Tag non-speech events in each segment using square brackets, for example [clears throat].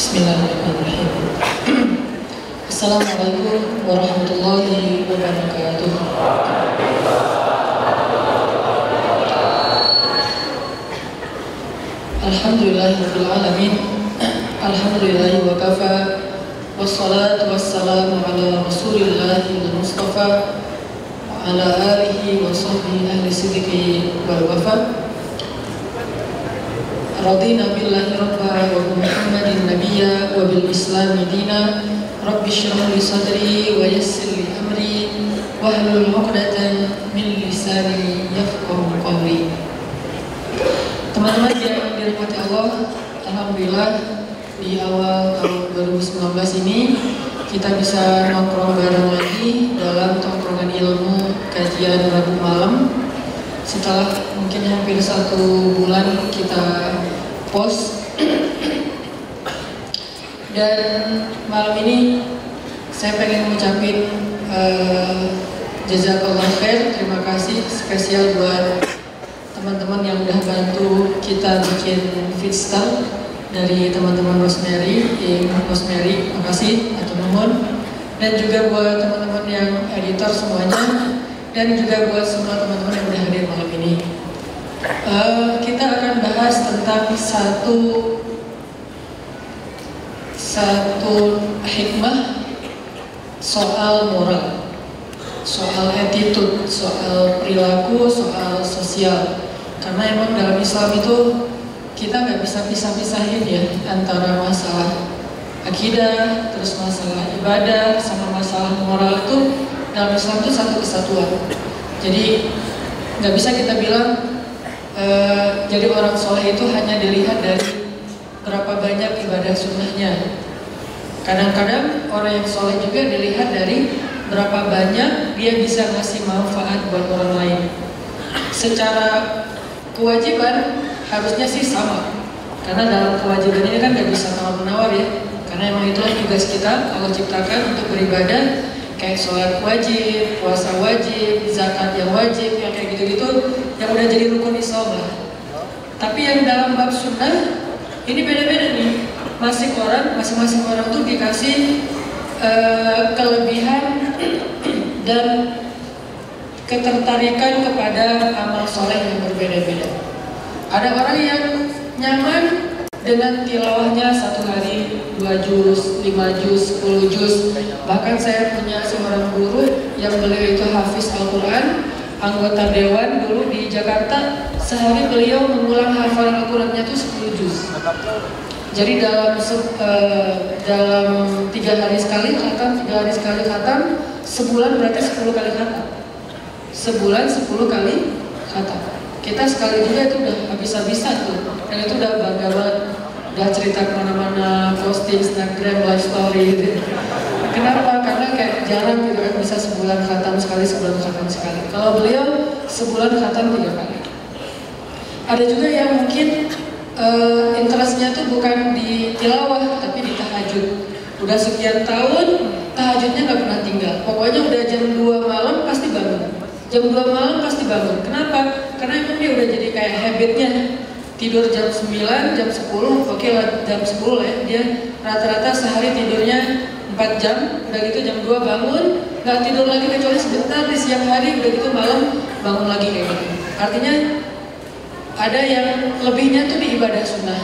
بسم الله الرحمن الرحيم. السلام عليكم ورحمة الله وبركاته. الحمد لله رب العالمين. الحمد لله وكفى. والصلاة والسلام على رسول الله المصطفى وعلى آله وصحبه أهل الصدق والوفاء. رضينا بالله ربا وبمحمد نبيا وبالإسلام دينا رب اشرح لي صدري ويسر لي أمري واحلل عقدة من لساني يفقه قولي Teman-teman yang dirahmati Allah, Alhamdulillah di awal tahun 2019 ini kita bisa nongkrong bareng lagi dalam tongkrongan ilmu kajian Rabu malam setelah mungkin hampir satu bulan kita post dan malam ini saya pengen mengucapkan uh, jazakallah khair. Terima kasih spesial buat teman-teman yang udah bantu kita bikin feedstock dari teman-teman Rosemary, eh, Rosemary, makasih atau nuhun. Dan juga buat teman-teman yang editor semuanya. Dan juga buat semua teman-teman yang udah hadir malam ini. Uh, kita akan bahas tentang satu satu hikmah soal moral, soal attitude, soal perilaku, soal sosial. Karena emang dalam Islam itu kita nggak bisa pisah-pisahin ya antara masalah akidah, terus masalah ibadah, sama masalah moral itu dalam Islam itu satu kesatuan. Jadi nggak bisa kita bilang e, jadi orang soleh itu hanya dilihat dari berapa banyak ibadah sunnahnya. Kadang-kadang orang yang soleh juga dilihat dari berapa banyak dia bisa ngasih manfaat buat orang lain. Secara kewajiban harusnya sih sama. Karena dalam kewajiban ini kan nggak bisa tawar menawar ya. Karena emang itulah tugas kita Allah ciptakan untuk beribadah kayak sholat wajib, puasa wajib, zakat yang wajib, yang kayak gitu-gitu yang udah jadi rukun Islam lah. Tapi yang dalam bab sunnah ini beda-beda nih. Masing orang, masing-masing orang tuh dikasih uh, kelebihan [clears throat] dan ketertarikan kepada amal soleh yang berbeda-beda. Ada orang yang nyaman dengan tilawahnya satu hari dua juz, lima juz, sepuluh juz. Bahkan saya punya seorang guru yang beliau itu hafiz Al-Quran, anggota dewan dulu di Jakarta. Sehari beliau mengulang hafalan Al-Qurannya itu sepuluh juz. Jadi dalam uh, dalam tiga hari sekali khatam, tiga hari sekali khatam, sebulan berarti sepuluh kali khatam. Sebulan sepuluh kali khatam. Kita sekali juga itu udah habis-habisan tuh, dan itu udah bangga banget udah cerita ke mana-mana, posting Instagram, live story gitu. Kenapa? Karena kayak jarang gitu kan bisa sebulan khatam sekali, sebulan khatam sekali. Kalau beliau sebulan khatam tiga kali. Ada juga yang mungkin uh, interestnya tuh bukan di tilawah, tapi di tahajud. Udah sekian tahun, tahajudnya nggak pernah tinggal. Pokoknya udah jam 2 malam pasti bangun. Jam 2 malam pasti bangun. Kenapa? Karena emang dia udah jadi kayak habitnya tidur jam 9, jam 10, oke okay jam 10 lah ya, dia rata-rata sehari tidurnya 4 jam, udah gitu jam 2 bangun, nggak tidur lagi kecuali sebentar di siang hari, udah gitu malam bangun lagi kayak gitu. Artinya ada yang lebihnya tuh di ibadah sunnah,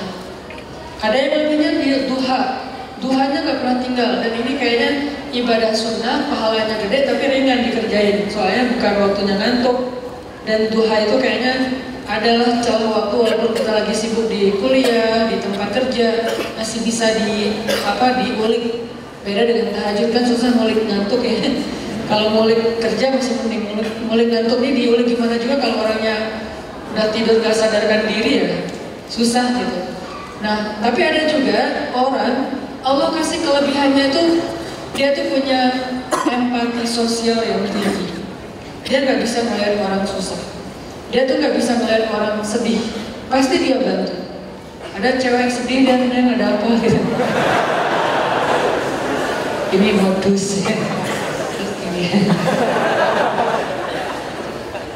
ada yang lebihnya di duha, duhanya nggak pernah tinggal dan ini kayaknya ibadah sunnah pahalanya gede tapi ringan dikerjain, soalnya bukan waktunya ngantuk dan duha itu kayaknya adalah calon waktu walaupun kita lagi sibuk di kuliah, di tempat kerja masih bisa di apa diulik. Beda dengan tahajud kan susah ngulik ngantuk ya. [laughs] kalau ngulik kerja masih mending ngulik, ngulik ngantuk ini diulik gimana juga kalau orangnya udah tidur gak sadarkan diri ya susah gitu. Nah tapi ada juga orang Allah kasih kelebihannya tuh dia tuh punya empati sosial yang tinggi. Dia nggak bisa melihat orang susah dia tuh nggak bisa melihat orang sedih pasti dia bantu ada cewek sedih dan dan ada apa gitu ini modus ya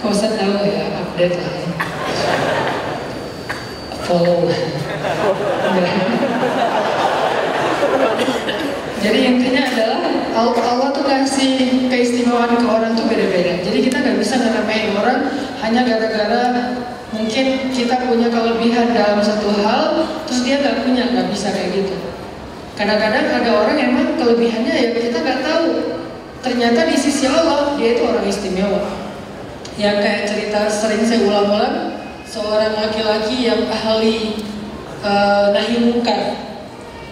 kau usah tahu ya update lah ya follow Jadi intinya adalah Allah tuh kasih keistimewaan ke orang tuh beda-beda. Jadi kita nggak bisa namain orang hanya gara-gara mungkin kita punya kelebihan dalam satu hal, terus dia nggak punya, nggak bisa kayak gitu. Kadang-kadang ada orang emang kelebihannya ya kita nggak tahu. Ternyata di sisi Allah dia itu orang istimewa. Yang kayak cerita sering saya ulang-ulang, seorang laki-laki yang ahli uh, nahi mungkar.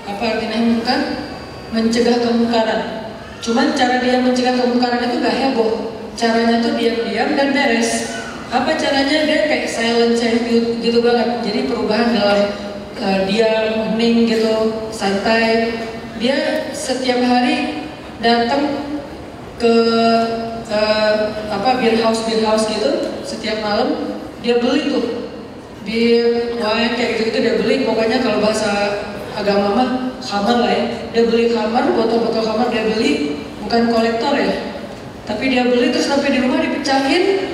Apa arti nahi mungkar? mencegah kemungkaran. Cuman cara dia mencegah kemungkaran itu gak heboh. Caranya tuh diam-diam dan beres. Apa caranya? Dia kayak silent gitu, gitu banget. Jadi perubahan dalam uh, diam, hening gitu, santai. Dia setiap hari datang ke uh, apa beer house beer house gitu setiap malam dia beli tuh bir wine kayak gitu, gitu dia beli pokoknya kalau bahasa agama mah kamar lah ya. Dia beli kamar, botol-botol kamar dia beli, bukan kolektor ya. Tapi dia beli terus sampai di rumah dipecahin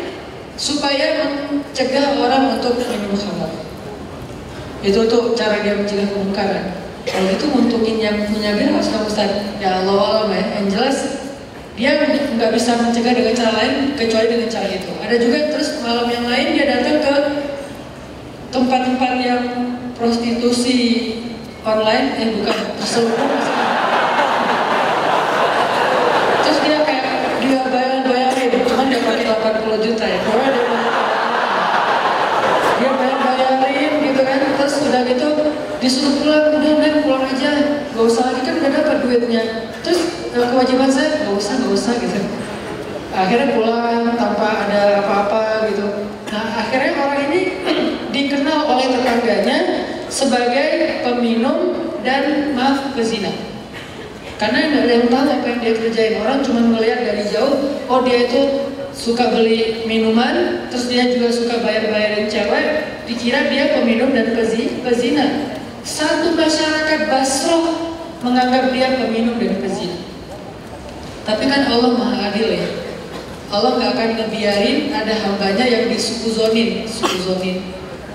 supaya mencegah orang untuk minum kamar. Itu tuh cara dia mencegah kemungkaran. Kalau itu untukin yang punya bir harus kamu Ustaz. Ya Allah Allah ya. Yang jelas dia nggak bisa mencegah dengan cara lain kecuali dengan cara itu. Ada juga terus malam yang lain dia datang ke tempat-tempat yang prostitusi online eh bukan terselubung terus dia kayak dia bayar-bayarin cuman dia pakai 80 juta ya pokoknya dia dia bayar-bayarin gitu kan terus udah gitu disuruh pulang udah udah pulang aja gak usah lagi kan udah dapat duitnya terus eh, kewajiban saya gak usah gak usah gitu akhirnya pulang tanpa ada apa-apa gitu nah akhirnya orang ini [clears throat] dikenal oleh tetangganya sebagai peminum dan maaf pezina. Karena nggak ada yang tahu apa yang dia kerjain. Orang cuma melihat dari jauh, oh dia itu suka beli minuman, terus dia juga suka bayar-bayarin cewek, dikira dia peminum dan pezi, pezina. Satu masyarakat Basroh menganggap dia peminum dan pezina. Tapi kan Allah maha adil ya. Allah nggak akan ngebiarin ada hambanya yang disukuzonin, sukuzonin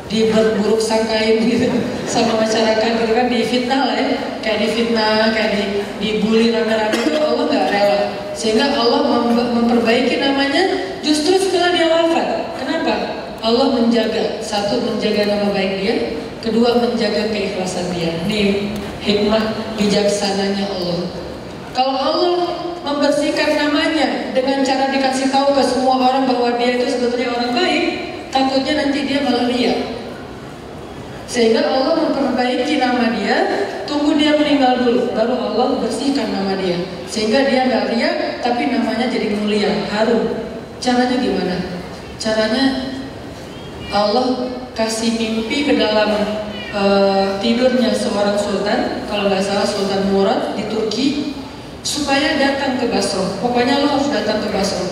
diberburuk sangkain gitu sama masyarakat gitu kan difitnah lah ya kayak difitnah kayak di dibully rame-rame itu Allah nggak rela sehingga Allah mem memperbaiki namanya justru setelah dia wafat kenapa Allah menjaga satu menjaga nama baik dia kedua menjaga keikhlasan dia nih hikmah bijaksananya Allah kalau Allah membersihkan namanya dengan cara dikasih tahu ke semua orang bahwa dia itu sebetulnya orang baik takutnya nanti dia malah lihat sehingga Allah memperbaiki nama dia, tunggu dia meninggal dulu, baru Allah bersihkan nama dia. Sehingga dia nggak riak, tapi namanya jadi mulia, harum. Caranya gimana? Caranya Allah kasih mimpi ke dalam uh, tidurnya seorang sultan, kalau nggak salah Sultan Murad di Turki, supaya datang ke Basro. Pokoknya lo harus datang ke Basro.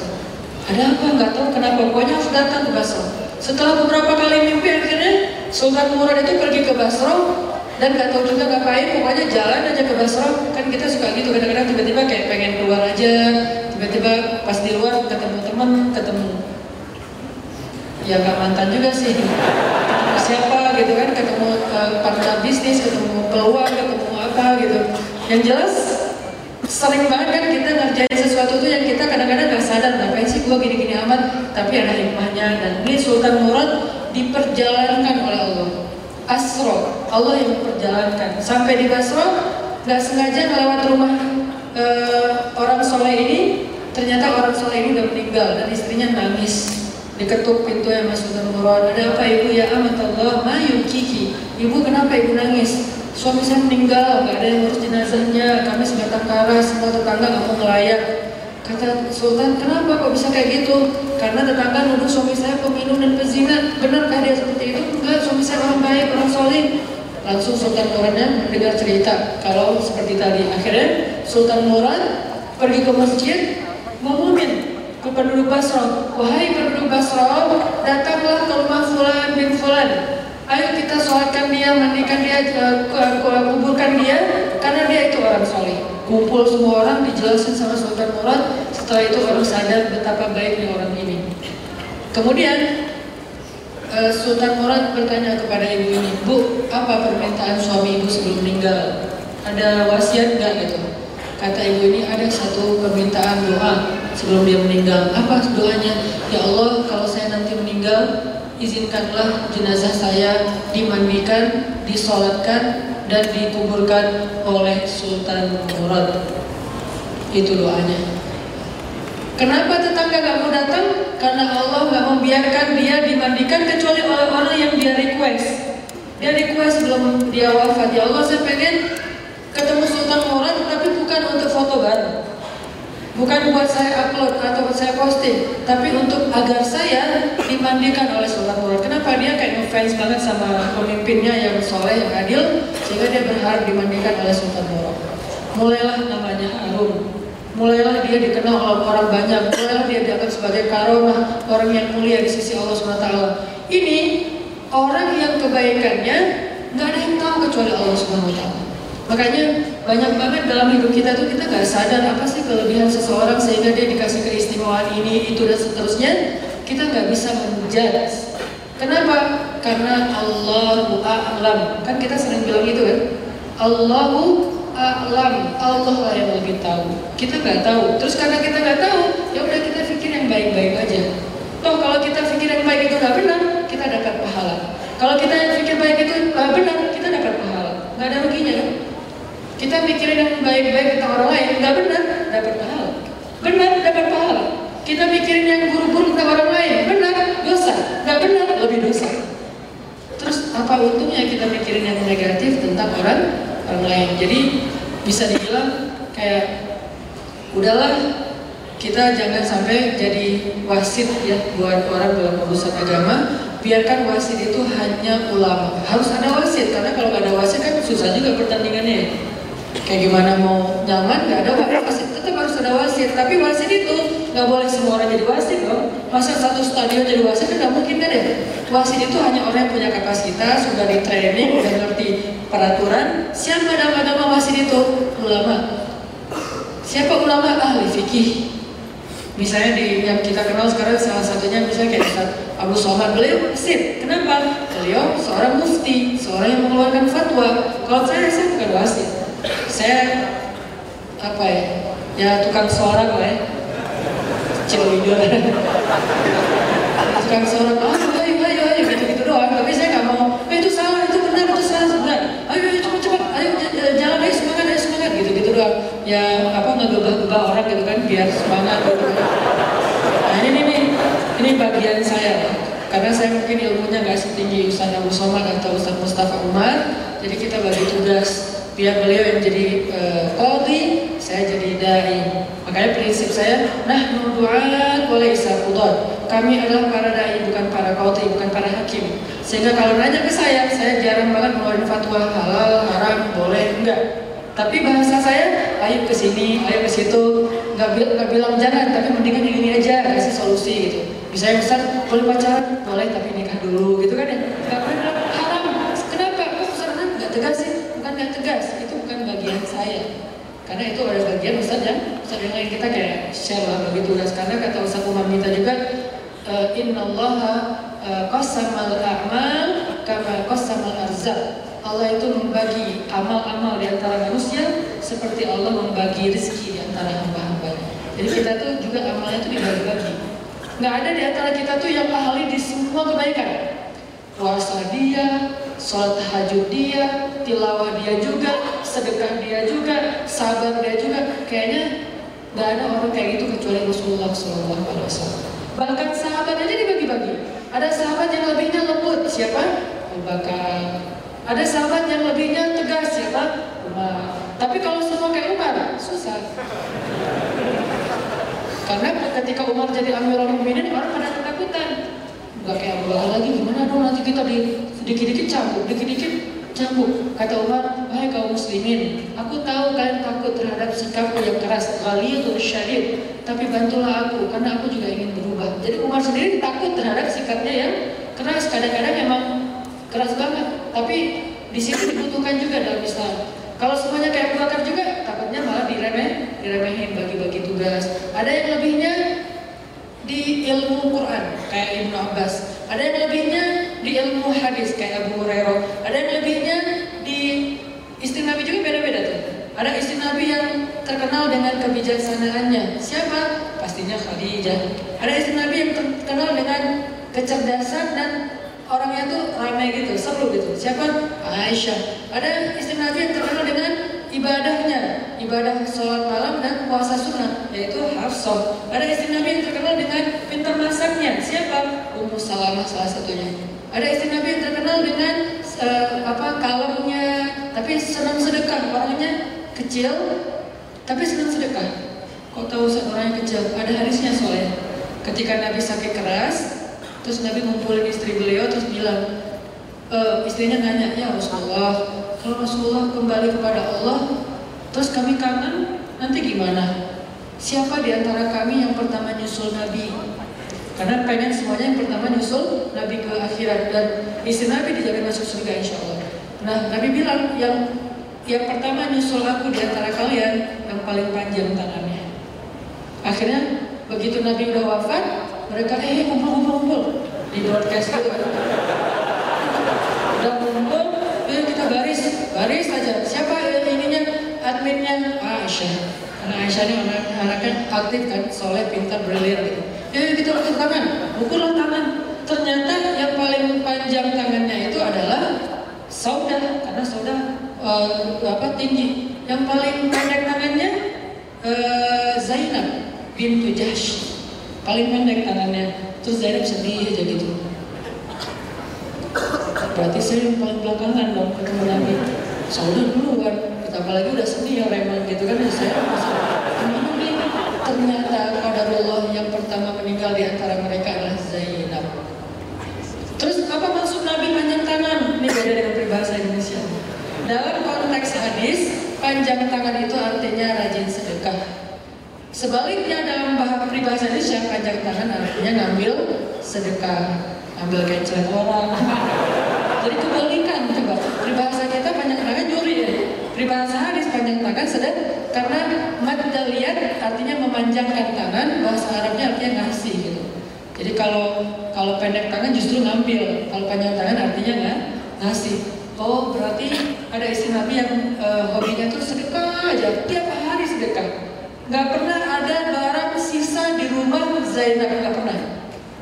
Ada apa? Nggak tahu kenapa. Pokoknya harus datang ke Basro. Setelah beberapa kali mimpi akhirnya Sultan Murad itu pergi ke Basro dan gak tahu juga ngapain, pokoknya jalan aja ke Basro. Kan kita suka gitu kadang-kadang tiba-tiba kayak pengen keluar aja, tiba-tiba pas di luar ketemu teman, ketemu ya gak mantan juga sih. Siapa gitu kan, ketemu uh, partner bisnis, ketemu keluar, ketemu apa gitu. Yang jelas sering banget kan kita ngerjain sesuatu tuh yang kita kadang-kadang gak sadar ngapain sih gua gini-gini amat tapi ada hikmahnya dan ini Sultan Murad diperjalankan oleh Allah Asro Allah yang memperjalankan sampai di Basro gak sengaja melewat rumah uh, orang soleh ini ternyata orang soleh ini udah meninggal dan istrinya nangis diketuk pintu yang Mas Murad ada apa ibu ya amat Allah ma kiki ibu kenapa ibu nangis suami saya meninggal, gak ada yang ngurus jenazahnya, kami sebatang kara, semua tetangga gak mau ngelayak. Kata Sultan, kenapa kok bisa kayak gitu? Karena tetangga nuduh suami saya peminum dan pezina. Benarkah dia seperti itu? Enggak, suami saya orang baik, orang solid. Langsung Sultan Muradnya mendengar cerita kalau seperti tadi. Akhirnya Sultan Murad pergi ke masjid, ke penduduk Basra. Wahai penduduk Basra, datanglah ke rumah Fulan bin Fulan Ayo kita sholatkan dia, mandikan dia, kuburkan dia, karena dia itu orang soleh. Kumpul semua orang dijelasin sama Sultan Murad. Setelah itu orang sadar betapa baiknya orang ini. Kemudian eh, Sultan Murad bertanya kepada ibu ini, Bu, apa permintaan suami ibu sebelum meninggal? ada wasiat nggak gitu kata ibu ini ada satu permintaan doa sebelum dia meninggal. Apa doanya? Ya Allah kalau saya nanti meninggal izinkanlah jenazah saya dimandikan disolatkan dan dikuburkan oleh Sultan Murad. Itu doanya. Kenapa tetangga gak mau datang? Karena Allah gak membiarkan dia dimandikan kecuali oleh orang yang dia request. Dia request belum dia wafat. Ya Allah saya pengen ketemu Sultan Murad tapi bukan untuk foto baru bukan buat saya upload atau buat saya posting tapi untuk agar saya dimandikan oleh Sultan Murad kenapa? Dia kayak ngefans banget sama pemimpinnya yang soleh yang adil sehingga dia berharap dimandikan oleh Sultan Murad mulailah namanya Harun mulailah dia dikenal oleh orang banyak. Mulailah dia dianggap sebagai karomah orang yang mulia di sisi Allah SWT ini orang yang kebaikannya nggak ada yang tahu kecuali Allah SWT Makanya banyak banget dalam hidup kita tuh kita nggak sadar apa sih kelebihan seseorang sehingga dia dikasih keistimewaan ini, itu dan seterusnya. Kita nggak bisa menjudge. Kenapa? Karena Allahu a'lam. Kan kita sering bilang itu kan. Allahu a'lam. Allah lah yang lebih tahu. Kita nggak tahu. Terus karena kita nggak tahu, ya udah kita pikir yang baik-baik aja. Toh kalau kita pikir yang baik itu nggak benar, kita dapat pahala. Kalau kita yang pikir baik itu nggak benar, kita dapat pahala. Nggak ada kan? Kita mikirin yang baik-baik tentang orang lain, nggak benar, dapat pahala. Benar, dapat pahala. Kita mikirin yang buruk-buruk tentang orang lain, benar, dosa. Nggak benar, lebih dosa. Terus apa untungnya kita mikirin yang negatif tentang orang orang lain? Jadi bisa dibilang kayak udahlah kita jangan sampai jadi wasit ya buat orang dalam urusan agama biarkan wasit itu hanya ulama harus ada wasit karena kalau nggak ada wasit kan susah juga pertandingannya kayak gimana mau nyaman nggak ada wasit tetap harus ada wasit tapi wasit itu nggak boleh semua orang jadi wasit dong masa satu stadion jadi wasit kan nggak mungkin kan ya wasit itu hanya orang yang punya kapasitas sudah di training udah ngerti peraturan. Siapa nama-nama wasit itu? Ulama. Siapa ulama? Ahli fikih. Misalnya di yang kita kenal sekarang salah satunya misalnya kayak Ustaz Abu Somad. Beliau wasit kenapa? Beliau seorang mufti seorang yang mengeluarkan fatwa. Kalau saya saya bukan wasit saya apa ya ya tukang suara gue ya. Cilowido tukang suara ah ayo ayo ayo gitu gitu doang. Tapi saya nggak mau eh, itu salah itu benar itu salah benar ayo ayo cepat cepat ayo jalan ayo semangat ayo semangat gitu gitu doang. Ya apa ngegebah-gebah orang gitu kan biar semangat. Gitu nah ini nih ini bagian saya. Karena saya mungkin ilmunya nggak setinggi Ustaz Abu Somad atau Ustaz Mustafa Umar jadi kita bagi tugas biar beliau yang jadi uh, saya jadi dai. Makanya prinsip saya, nah du'at boleh isafudot. Kami adalah para dai, bukan para qadhi, bukan para hakim. Sehingga kalau nanya ke saya, saya jarang banget mengeluarkan fatwa halal, haram, boleh, enggak. Tapi bahasa saya, ayo ke sini, ayo ke situ, nggak, bil nggak bilang jangan, tapi mendingan yang ini aja, kasih solusi gitu. Bisa yang besar, boleh pacaran, boleh tapi nikah dulu gitu kan ya pernah haram, kenapa? Kok besar nggak tegas sih? nggak tegas itu bukan bagian saya karena itu ada bagian Ustaz yang Ustaz yang lain kita kayak share lah bagi tugas karena kata Ustaz Umar minta juga uh, Inna Allah uh, qasamal a'mal kama qasamal arzak Allah itu membagi amal-amal di antara manusia seperti Allah membagi rezeki di antara hamba-hambanya. Jadi kita tuh juga amalnya itu dibagi-bagi. Nggak ada di antara kita tuh yang ahli di semua kebaikan. Puasa dia, sholat tahajud dia, tilawah dia juga, sedekah dia juga, sabar dia juga. Kayaknya nggak ada orang kayak gitu kecuali Rasulullah SAW. Bahkan sahabat aja dibagi-bagi. Ada sahabat yang lebihnya lembut, siapa? Abu. Ada sahabat yang lebihnya tegas, siapa? Umar. Tapi kalau semua kayak Umar, susah. Karena ketika Umar jadi Amirul Mukminin, orang pada ketakutan nggak kayak Abu lagi gimana dong nanti kita di dikit-dikit campur dikit-dikit campur kata Umar hai kaum muslimin aku tahu kalian takut terhadap sikapku yang keras ghalidul syadid. Tapi bantulah aku karena aku juga ingin berubah. Jadi Umar sendiri takut terhadap sikapnya yang keras. Kadang-kadang emang keras banget. Tapi di sini dibutuhkan juga dalam Islam. Kalau semuanya kayak Abu Bakar juga takutnya malah diremeh diremehin bagi-bagi tugas. Ada yang lebihnya di ilmu Quran kayak Ibnu Abbas. Ada yang lebihnya di ilmu hadis kayak Abu Hurairah. Ada yang lebihnya di istri Nabi juga beda-beda tuh. terkenal dengan kebijaksanaannya. Siapa? Pastinya Khadijah. Ada istri Nabi yang terkenal dengan kecerdasan dan orangnya tuh ramai gitu, seru gitu. Siapa? Aisyah. Ada istri Nabi yang terkenal dengan ibadahnya, ibadah sholat malam dan puasa sunnah, yaitu Hafsah. Ada istri Nabi yang terkenal dengan pintar masaknya. Siapa? Ummu Salamah salah satunya. Ada istri Nabi yang terkenal dengan uh, apa kalemnya, tapi senang sedekah. Orangnya kecil, tapi senang sedekah. Kok tahu orangnya kecil? Ada hadisnya soalnya. Ketika Nabi sakit keras, terus Nabi ngumpulin istri beliau terus bilang, e, istrinya nanya, ya Rasulullah, kalau Rasulullah kembali kepada Allah, terus kami kangen, nanti gimana? Siapa di antara kami yang pertama nyusul Nabi? Karena pengen semuanya yang pertama nyusul Nabi ke akhirat dan istri Nabi dijamin masuk surga insya Allah. Nah Nabi bilang yang yang pertama nyusul aku di antara kalian yang paling panjang tangannya. Akhirnya begitu Nabi udah wafat, mereka eh kumpul kumpul kumpul di broadcast kan. Udah kumpul, baris, baris saja. Siapa yang ininya adminnya Aisyah. Karena Aisyah ini anak anaknya aktif kan, soleh, pintar, brilian gitu. Ya kita lakukan tangan, pukullah tangan. Ternyata yang paling panjang tangannya itu adalah Sauda, karena Sauda uh, apa tinggi. Yang paling pendek tangannya uh, Zainab bintu Jahsh. Paling pendek tangannya. Terus Zainab sedih aja gitu. Berarti saya yang paling belakangan dong ketemu Nabi. Sauda dulu kan. Kita apalagi udah senior emang gitu kan. Ya saya masih gimana? Ternyata Allah yang pertama meninggal di antara mereka adalah Zainab. Terus apa maksud Nabi panjang tangan? Ini beda dengan peribahasa Indonesia. Dalam konteks hadis, panjang tangan itu artinya rajin sedekah. Sebaliknya dalam bahasa peribahasa Indonesia, panjang tangan artinya ngambil sedekah, ambil keceran orang. Jadi kebalikan coba. Peribahasa kita panjang tangan nyuri ya. Peribahasa hadis panjang tangan sedek karena madaliyat artinya memanjangkan tangan, bahasa Arabnya artinya ngasih gitu. Jadi kalau kalau pendek tangan justru ngambil, kalau panjang tangan artinya nggak ngasih. Oh berarti ada istri Nabi yang uh, hobinya tuh sedekah aja, tiap hari sedekah. Nggak pernah ada barang sisa di rumah Zainab, nggak pernah.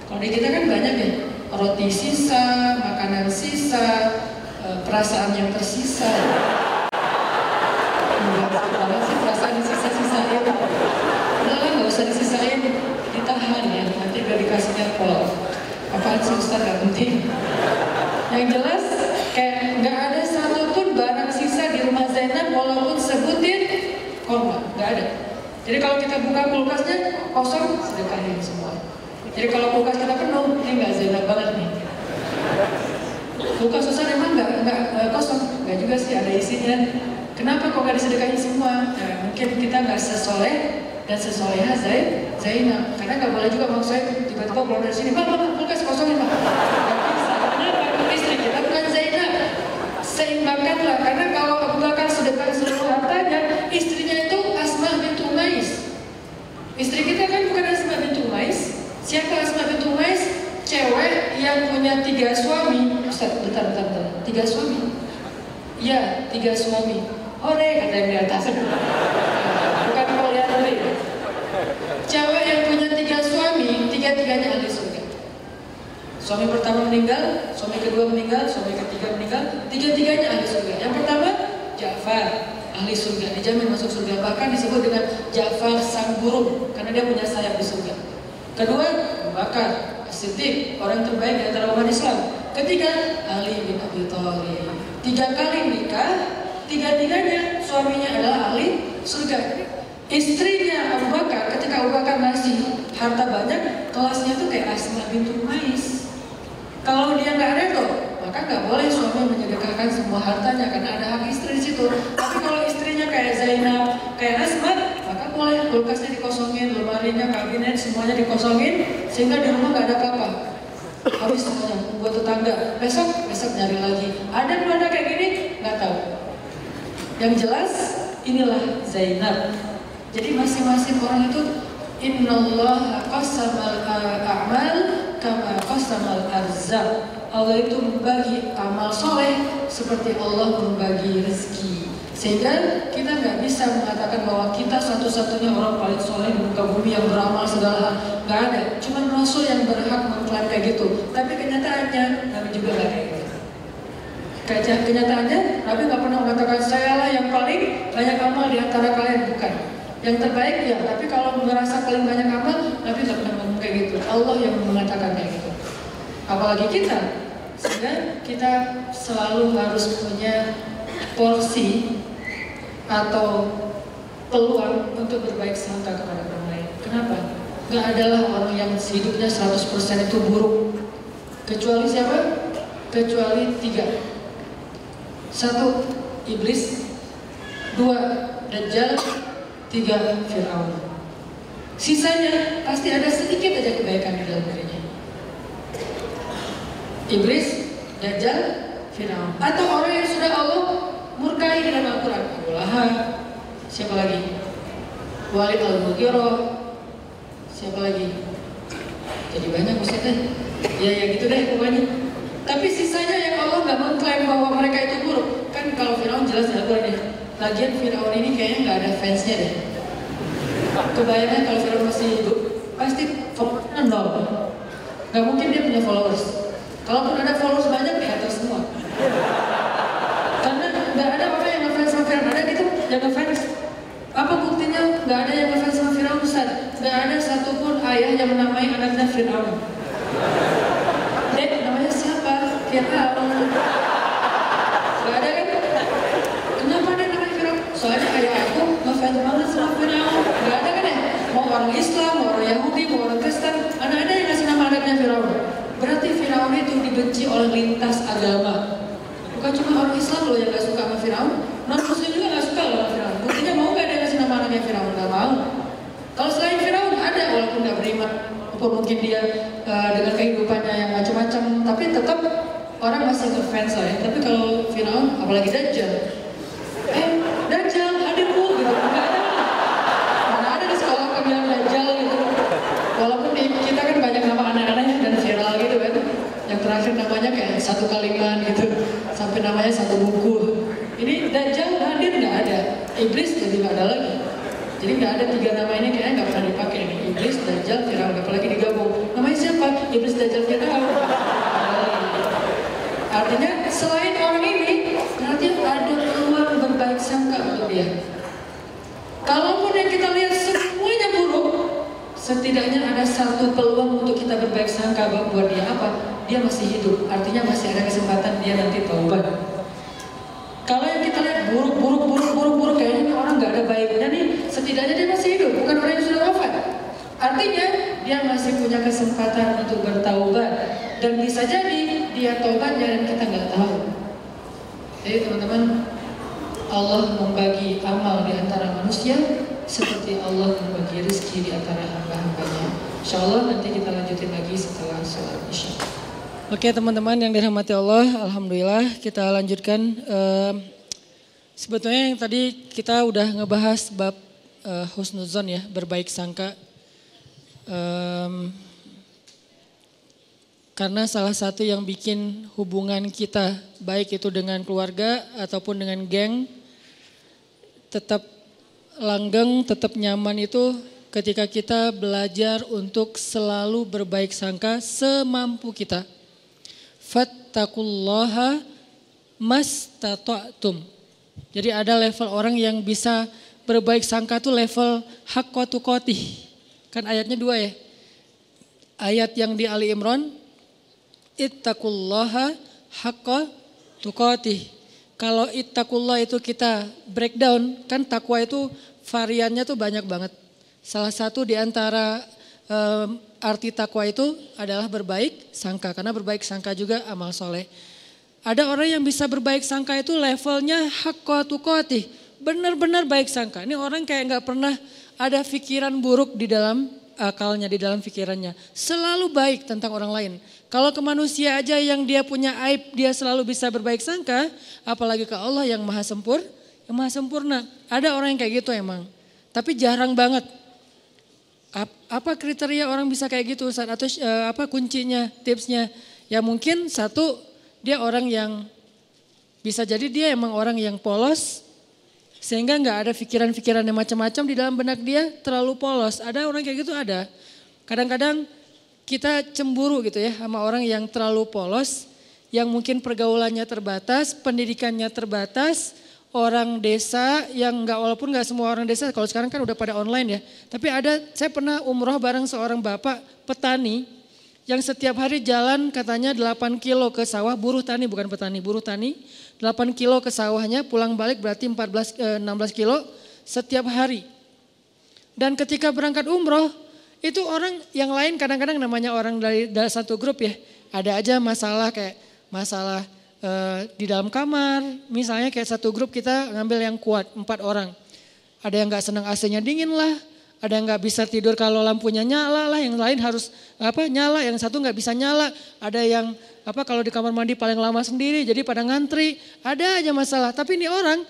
Kalau di kita kan banyak ya, roti sisa, makanan sisa, uh, perasaan yang tersisa. Enggak, sih perasaan sisa-sisa ya. Udah lah nggak usah disisain, ditahan ya, nanti udah dikasihnya pol. Apaan sih Ustaz gak penting. Yang jelas kayak nggak ada satupun barang sisa di rumah Zainab walaupun sebutir korma, nggak ada. Jadi kalau kita buka kulkasnya kosong, sedekahin semua. Jadi kalau kulkas kita penuh, ini nggak Zainab banget nih. Kulkas susah emang nggak nggak kosong, nggak juga sih ada isinya. Kenapa kok nggak disedekahin semua? Nah, mungkin kita nggak sesoleh dan sesoleha Zain, Zainab. Karena nggak boleh juga maksud saya tiba-tiba keluar dari sini, bang, bang, kulkas kosongin bang. Kenapa? Istri kita bukan Zainab. Seimbangkanlah, karena kalau Abu Bakar sedekah seluruh hartanya, istrinya itu Asma bintu Umais. Istri kita kan bukan Asma bintu Umais. Siapa Asma bintu Umais? Cewek yang punya tiga suami. Ustaz, bentar, bentar, bentar. Tiga suami? Iya, tiga suami. Ore, kata yang di atas. [laughs] Bukan mau lihat dulu. Cewek yang punya tiga suami, tiga-tiganya ahli surga. Suami pertama meninggal, suami kedua meninggal, suami ketiga meninggal, tiga-tiganya ahli surga. Yang pertama, Ja'far, ahli surga, dijamin masuk surga. Bahkan disebut dengan Ja'far sang burung, karena dia punya sayap di surga. Kedua, Bakar, Siddiq, orang terbaik di antara umat Islam. Ketiga, Ali bin Abi Thalib. Tiga kali nikah, tiga-tiganya suaminya adalah ahli surga. Istrinya Abu Bakar ketika Abu Bakar masih harta banyak, kelasnya tuh kayak Asma bintu Mais. Kalau dia nggak redo, maka nggak boleh suami menyedekahkan semua hartanya karena ada hak istri di situ. Tapi kalau istrinya kayak Zainab, kayak Asma, maka boleh kulkasnya dikosongin, lemarinya, kabinet semuanya dikosongin sehingga di rumah nggak ada apa-apa. Habis semuanya buat tetangga. Besok, besok nyari lagi. Ada ada kayak gini? Nggak tahu. Yang jelas inilah Zainab. Jadi masing-masing orang itu Innallaha qasamal a'mal kama qasamal arzak. Allah itu membagi amal soleh seperti Allah membagi rezeki. Sehingga kita nggak bisa mengatakan bahwa kita satu-satunya orang paling soleh di muka bumi yang beramal segala hal. Nggak ada. Cuma Rasul yang berhak mengklaim kayak gitu. Tapi kenyataannya Nabi juga nggak kayak gitu. Kenyataannya Nabi nggak pernah mengatakan saya lah yang paling banyak amal di antara kalian bukan. Yang terbaik ya, tapi kalau merasa paling banyak amal, Nabi nggak pernah ngomong kayak gitu. Allah yang mengatakan kayak gitu. Apalagi kita, sehingga kita selalu harus punya porsi atau peluang untuk berbaik sangka kepada orang lain. Kenapa? Gak adalah orang yang hidupnya 100% itu buruk. Kecuali siapa? Kecuali tiga. Satu, iblis. Dua, dajjal. Tiga, Fir'aun. Sisanya pasti ada sedikit aja kebaikan di dalam dirinya. Iblis, dajjal, Fir'aun. Atau orang yang sudah Allah murkai dalam Al-Quran. Siapa lagi? Walid al-Mughiro siapa lagi? Jadi banyak Ustaznya ya ya gitu deh pokoknya. Tapi sisanya yang Allah nggak mengklaim bahwa mereka itu buruk. Kan kalau Firaun jelas ya. Deh lagian Firaun ini kayaknya nggak ada fansnya deh. Kebayangnya kalau Firaun masih hidup pasti followersnya nol. Nggak mungkin dia punya followers. Kalaupun ada followers banyak ya atas semua karena nggak ada orang yang ngefans sama Firaun ada gitu yang ngefans apa buktinya nggak ada yang ngefans sama Firaun Ustaz nggak ada yang menamai anaknya Firaun Dek namanya siapa? Firaun nggak ada kan? Kenapa ada namanya Firaun soalnya ayah aku ngefans banget sama Firaun nggak ada kan ya? Mau orang Islam mau orang Yahudi mau orang Kristen mana ada yang ngasih nama anaknya Firaun berarti Firaun itu dibenci oleh lintas agama. Bukan cuma orang Islam loh yang gak suka sama Firaun, non Muslim juga gak suka loh sama Firaun. Buktinya mau gak dia kasih nama anaknya Firaun? Gak mau. Kalau selain Firaun ada walaupun gak beriman, mungkin dia uh, dengan kehidupannya yang macam-macam, tapi tetap orang masih ngefans lah ya. Tapi kalau Firaun, apalagi Dajjal, eh Dajjal hadir bu, gitu. Mana ada di sekolah kok bilang Dajjal gitu. Walaupun di kita kan banyak nama anak-anaknya dan viral gitu kan. Yang terakhir namanya kayak satu kalimat gitu sampai namanya satu buku. Ini Dajjal hadir nggak ada, Iblis jadi nggak ada lagi. Jadi nggak ada tiga nama ini kayaknya nggak pernah dipakai ini. Iblis, Dajjal, Firaun, apalagi digabung. Namanya siapa? Iblis, Dajjal, Firaun. Artinya selain orang ini, berarti ada peluang berbaik sangka untuk dia. Kalaupun yang kita lihat semuanya buruk, setidaknya ada satu peluang untuk kita berbaik sangka buat dia apa? Dia masih hidup, artinya masih ada kesempatan dia nanti taubat. Kalau yang kita lihat buruk, buruk, buruk, buruk, buruk, kayaknya ini orang nggak ada baiknya nih, setidaknya dia masih hidup, bukan orang yang sudah wafat. Artinya dia masih punya kesempatan untuk bertaubat dan bisa jadi dia taubatnya dan kita nggak tahu. Jadi teman-teman, Allah membagi amal di antara manusia seperti Allah rezeki di antara hamba-hambanya. Insya Allah nanti kita lanjutin lagi setelah sholat isya. Oke teman-teman yang dirahmati Allah, Alhamdulillah kita lanjutkan. Uh, sebetulnya yang tadi kita udah ngebahas bab uh, husnuzon ya, berbaik sangka. Um, karena salah satu yang bikin hubungan kita, baik itu dengan keluarga ataupun dengan geng, tetap langgeng, tetap nyaman itu ketika kita belajar untuk selalu berbaik sangka semampu kita. Fattakullaha mastata'tum. Jadi ada level orang yang bisa berbaik sangka tuh level haqqatu qotih. Kan ayatnya dua ya. Ayat yang di Ali Imran, ittaqullaha haqqa tuqatih. Kalau ittaqullah itu kita breakdown, kan takwa itu variannya tuh banyak banget. Salah satu di antara um, arti takwa itu adalah berbaik sangka, karena berbaik sangka juga amal soleh. Ada orang yang bisa berbaik sangka itu levelnya hakwa tukoti, benar-benar baik sangka. Ini orang kayak nggak pernah ada pikiran buruk di dalam akalnya, di dalam pikirannya. Selalu baik tentang orang lain. Kalau ke manusia aja yang dia punya aib, dia selalu bisa berbaik sangka, apalagi ke Allah yang maha sempur, yang maha sempurna. Ada orang yang kayak gitu emang, tapi jarang banget. Apa kriteria orang bisa kayak gitu Ustaz? Atau uh, apa kuncinya, tipsnya? Ya mungkin satu, dia orang yang bisa jadi dia emang orang yang polos, Sehingga nggak ada pikiran-pikiran yang macam-macam di dalam benak dia terlalu polos. Ada orang kayak gitu ada. Kadang-kadang kita cemburu gitu ya sama orang yang terlalu polos, yang mungkin pergaulannya terbatas, pendidikannya terbatas, orang desa yang nggak walaupun nggak semua orang desa kalau sekarang kan udah pada online ya. Tapi ada saya pernah umroh bareng seorang bapak petani yang setiap hari jalan katanya 8 kilo ke sawah, buruh tani bukan petani, buruh tani. 8 kilo ke sawahnya, pulang balik berarti 14 eh, 16 kilo setiap hari. Dan ketika berangkat umroh, itu orang yang lain kadang-kadang namanya orang dari, dari satu grup ya. Ada aja masalah kayak masalah eh, di dalam kamar, misalnya kayak satu grup kita ngambil yang kuat, empat orang. Ada yang gak senang AC-nya dingin lah, ada yang nggak bisa tidur kalau lampunya nyala lah, yang lain harus apa nyala, yang satu nggak bisa nyala. Ada yang apa kalau di kamar mandi paling lama sendiri, jadi pada ngantri. Ada aja masalah. Tapi ini orang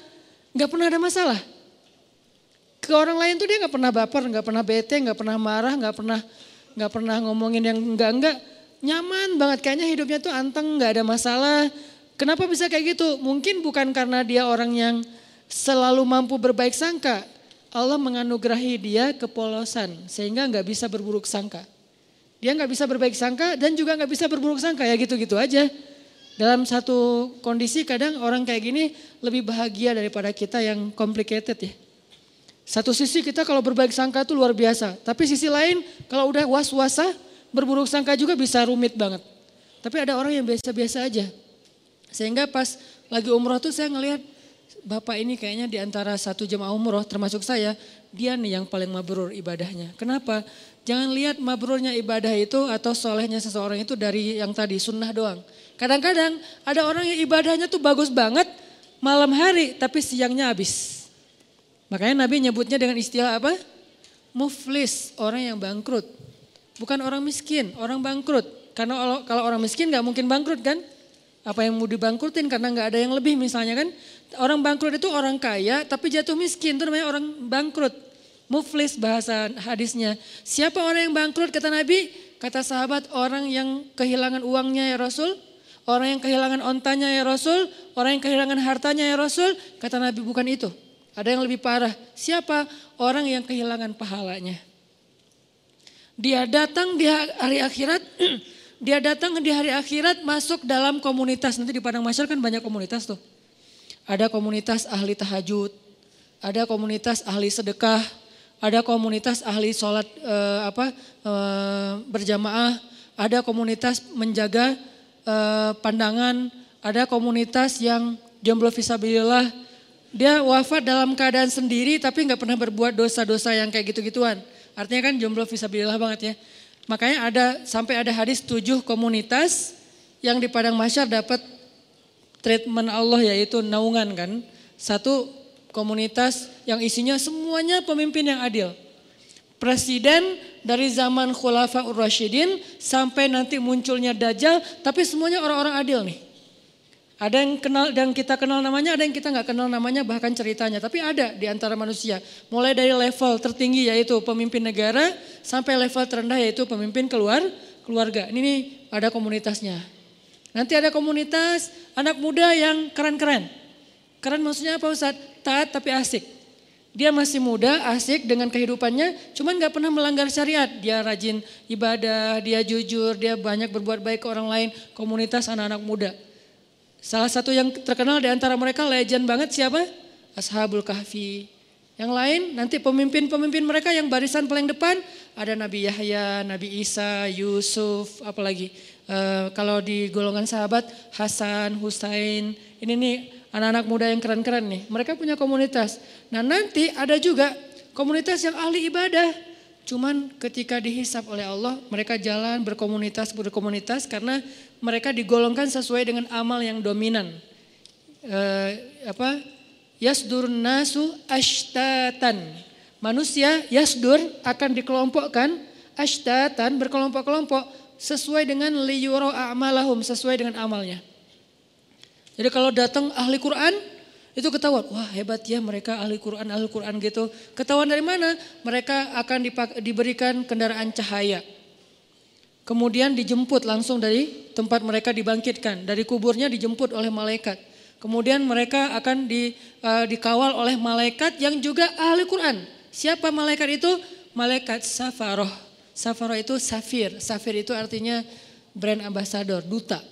nggak pernah ada masalah. Ke orang lain tuh dia nggak pernah baper, nggak pernah bete, nggak pernah marah, nggak pernah nggak pernah ngomongin yang enggak enggak. Nyaman banget kayaknya hidupnya tuh anteng, nggak ada masalah. Kenapa bisa kayak gitu? Mungkin bukan karena dia orang yang selalu mampu berbaik sangka, Allah menganugerahi dia kepolosan sehingga nggak bisa berburuk sangka. Dia nggak bisa berbaik sangka dan juga nggak bisa berburuk sangka ya gitu-gitu aja. Dalam satu kondisi kadang orang kayak gini lebih bahagia daripada kita yang complicated ya. Satu sisi kita kalau berbaik sangka itu luar biasa. Tapi sisi lain kalau udah was-wasa berburuk sangka juga bisa rumit banget. Tapi ada orang yang biasa-biasa aja. Sehingga pas lagi umroh tuh saya ngelihat Bapak ini kayaknya di antara satu jemaah umroh termasuk saya, dia nih yang paling mabrur ibadahnya. Kenapa? Jangan lihat mabrurnya ibadah itu atau solehnya seseorang itu dari yang tadi sunnah doang. Kadang-kadang ada orang yang ibadahnya tuh bagus banget malam hari tapi siangnya habis. Makanya Nabi nyebutnya dengan istilah apa? Muflis, orang yang bangkrut. Bukan orang miskin, orang bangkrut. Karena kalau orang miskin gak mungkin bangkrut kan? Apa yang mau dibangkrutin karena nggak ada yang lebih misalnya kan. Orang bangkrut itu orang kaya tapi jatuh miskin itu namanya orang bangkrut. Muflis bahasa hadisnya. Siapa orang yang bangkrut kata Nabi? Kata sahabat orang yang kehilangan uangnya ya Rasul. Orang yang kehilangan ontanya ya Rasul. Orang yang kehilangan hartanya ya Rasul. Kata Nabi bukan itu. Ada yang lebih parah. Siapa? Orang yang kehilangan pahalanya. Dia datang di hari akhirat [clears throat] dia datang di hari akhirat masuk dalam komunitas. Nanti di Padang Masyar kan banyak komunitas tuh. Ada komunitas ahli tahajud, ada komunitas ahli sedekah, ada komunitas ahli sholat eh, apa eh, berjamaah, ada komunitas menjaga eh, pandangan, ada komunitas yang jomblo visabilillah. Dia wafat dalam keadaan sendiri tapi nggak pernah berbuat dosa-dosa yang kayak gitu-gituan. Artinya kan jomblo visabilillah banget ya. Makanya ada sampai ada hadis tujuh komunitas yang di Padang Masyar dapat treatment Allah yaitu naungan kan. Satu komunitas yang isinya semuanya pemimpin yang adil. Presiden dari zaman Khulafa Ur-Rasyidin sampai nanti munculnya Dajjal tapi semuanya orang-orang adil nih. Ada yang kenal dan kita kenal namanya, ada yang kita nggak kenal namanya bahkan ceritanya. Tapi ada di antara manusia. Mulai dari level tertinggi yaitu pemimpin negara sampai level terendah yaitu pemimpin keluar keluarga. Ini nih ada komunitasnya. Nanti ada komunitas anak muda yang keren-keren. Keren maksudnya apa Ustaz? Taat tapi asik. Dia masih muda, asik dengan kehidupannya, cuman gak pernah melanggar syariat. Dia rajin ibadah, dia jujur, dia banyak berbuat baik ke orang lain. Komunitas anak-anak muda. Salah satu yang terkenal di antara mereka legend banget siapa? Ashabul Kahfi. Yang lain nanti pemimpin-pemimpin mereka yang barisan paling depan ada Nabi Yahya, Nabi Isa, Yusuf, apalagi uh, kalau di golongan sahabat Hasan, Husain. Ini nih anak-anak muda yang keren-keren nih. Mereka punya komunitas. Nah nanti ada juga komunitas yang ahli ibadah. Cuman ketika dihisap oleh Allah, mereka jalan berkomunitas berkomunitas karena mereka digolongkan sesuai dengan amal yang dominan. E, apa? Yasdur nasu ashtatan. Manusia yasdur akan dikelompokkan ashtatan berkelompok-kelompok sesuai dengan liyuro a'malahum sesuai dengan amalnya. Jadi kalau datang ahli Quran, itu ketahuan, wah hebat ya mereka ahli Quran, ahli Quran gitu. Ketahuan dari mana? Mereka akan diberikan kendaraan cahaya. Kemudian dijemput langsung dari tempat mereka dibangkitkan. Dari kuburnya dijemput oleh malaikat. Kemudian mereka akan di, uh, dikawal oleh malaikat yang juga ahli Quran. Siapa malaikat itu? Malaikat Safaroh. Safaroh itu safir. Safir itu artinya brand ambassador, duta.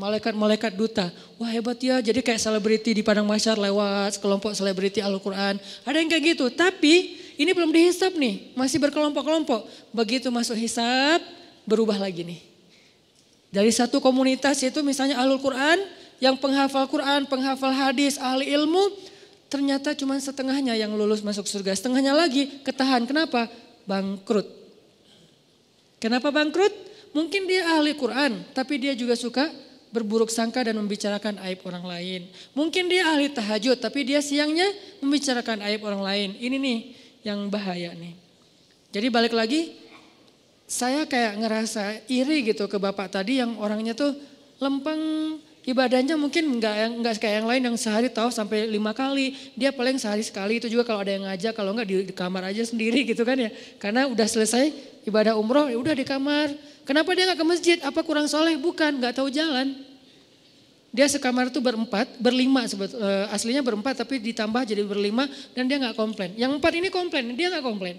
Malaikat-malaikat duta. Wah hebat ya, jadi kayak selebriti di Padang Masyar lewat kelompok selebriti Al-Quran. Ada yang kayak gitu, tapi ini belum dihisap nih, masih berkelompok-kelompok. Begitu masuk hisap, berubah lagi nih. Dari satu komunitas itu misalnya Al Quran, yang penghafal Quran, penghafal hadis, ahli ilmu, ternyata cuma setengahnya yang lulus masuk surga. Setengahnya lagi ketahan. Kenapa? Bangkrut. Kenapa bangkrut? Mungkin dia ahli Quran, tapi dia juga suka berburuk sangka dan membicarakan aib orang lain. Mungkin dia ahli tahajud, tapi dia siangnya membicarakan aib orang lain. Ini nih yang bahaya nih. Jadi balik lagi, saya kayak ngerasa iri gitu ke bapak tadi yang orangnya tuh lempeng Ibadahnya mungkin enggak enggak kayak yang lain yang sehari tahu sampai lima kali. Dia paling sehari sekali itu juga kalau ada yang ngajak, kalau enggak di, di kamar aja sendiri [laughs] gitu kan ya. Karena udah selesai ibadah umroh, ya udah di kamar. Kenapa dia nggak ke masjid? Apa kurang soleh? Bukan, nggak tahu jalan. Dia sekamar itu berempat, berlima sebet, uh, aslinya berempat tapi ditambah jadi berlima dan dia nggak komplain. Yang empat ini komplain, dia nggak komplain.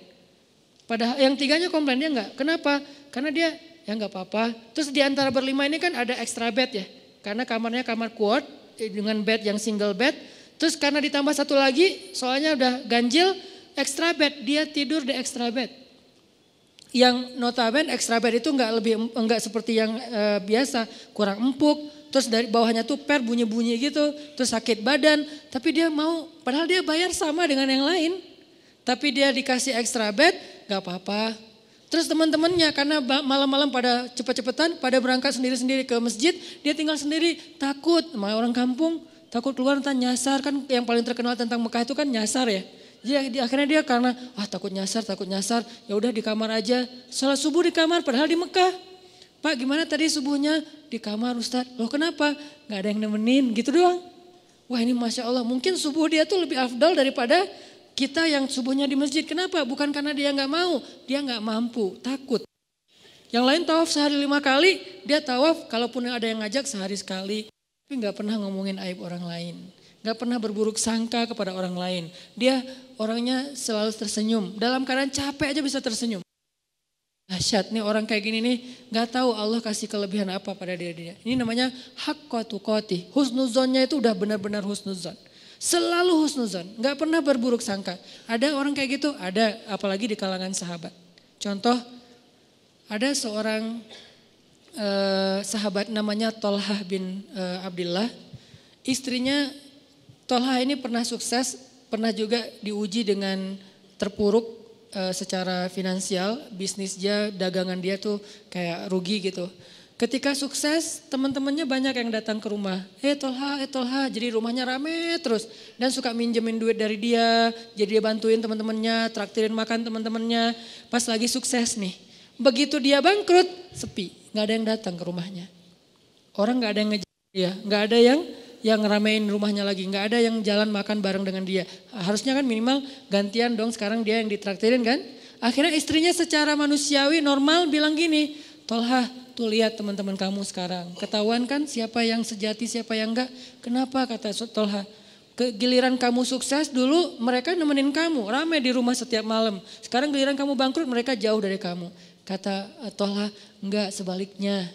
Padahal yang tiganya komplain dia nggak. Kenapa? Karena dia ya nggak apa-apa. Terus di antara berlima ini kan ada extra bed ya. Karena kamarnya kamar quad eh, dengan bed yang single bed. Terus karena ditambah satu lagi, soalnya udah ganjil, extra bed, dia tidur di extra bed. Yang notaben extra bed itu enggak lebih enggak seperti yang e, biasa, kurang empuk, terus dari bawahnya tuh per bunyi-bunyi gitu, terus sakit badan, tapi dia mau padahal dia bayar sama dengan yang lain. Tapi dia dikasih extra bed, gak apa-apa, Terus teman-temannya karena malam-malam pada cepet-cepetan, pada berangkat sendiri-sendiri ke masjid, dia tinggal sendiri, takut sama orang kampung, takut keluar entah nyasar kan yang paling terkenal tentang Mekah itu kan nyasar ya. Jadi akhirnya dia karena ah takut nyasar, takut nyasar, ya udah di kamar aja. Salat subuh di kamar padahal di Mekah. Pak gimana tadi subuhnya di kamar Ustaz? Loh kenapa? Gak ada yang nemenin gitu doang. Wah ini Masya Allah mungkin subuh dia tuh lebih afdal daripada kita yang subuhnya di masjid, kenapa? Bukan karena dia nggak mau, dia nggak mampu, takut. Yang lain tawaf sehari lima kali, dia tawaf kalaupun ada yang ngajak sehari sekali. Tapi nggak pernah ngomongin aib orang lain. Nggak pernah berburuk sangka kepada orang lain. Dia orangnya selalu tersenyum. Dalam keadaan capek aja bisa tersenyum. Dahsyat nih orang kayak gini nih nggak tahu Allah kasih kelebihan apa pada dia dia. Ini namanya hak koti. Husnuzonnya itu udah benar-benar husnuzon. Selalu husnuzon, nggak pernah berburuk sangka. Ada orang kayak gitu, ada apalagi di kalangan sahabat. Contoh, ada seorang uh, sahabat namanya Tolhah bin uh, Abdullah. Istrinya Tolhah ini pernah sukses, pernah juga diuji dengan terpuruk uh, secara finansial, bisnis dia, dagangan dia tuh kayak rugi gitu. Ketika sukses, teman-temannya banyak yang datang ke rumah. Eh Tolha, eh Tolha, jadi rumahnya rame terus. Dan suka minjemin duit dari dia, jadi dia bantuin teman-temannya, traktirin makan teman-temannya. Pas lagi sukses nih. Begitu dia bangkrut, sepi. Gak ada yang datang ke rumahnya. Orang gak ada yang ngejar dia, gak ada yang yang ngeramein rumahnya lagi. Gak ada yang jalan makan bareng dengan dia. Harusnya kan minimal gantian dong sekarang dia yang ditraktirin kan. Akhirnya istrinya secara manusiawi normal bilang gini, Tolha Tuh lihat teman-teman kamu sekarang. Ketahuan kan siapa yang sejati, siapa yang enggak. Kenapa kata Tolha? Giliran kamu sukses dulu mereka nemenin kamu. Ramai di rumah setiap malam. Sekarang giliran kamu bangkrut mereka jauh dari kamu. Kata eh, Tolha, enggak sebaliknya.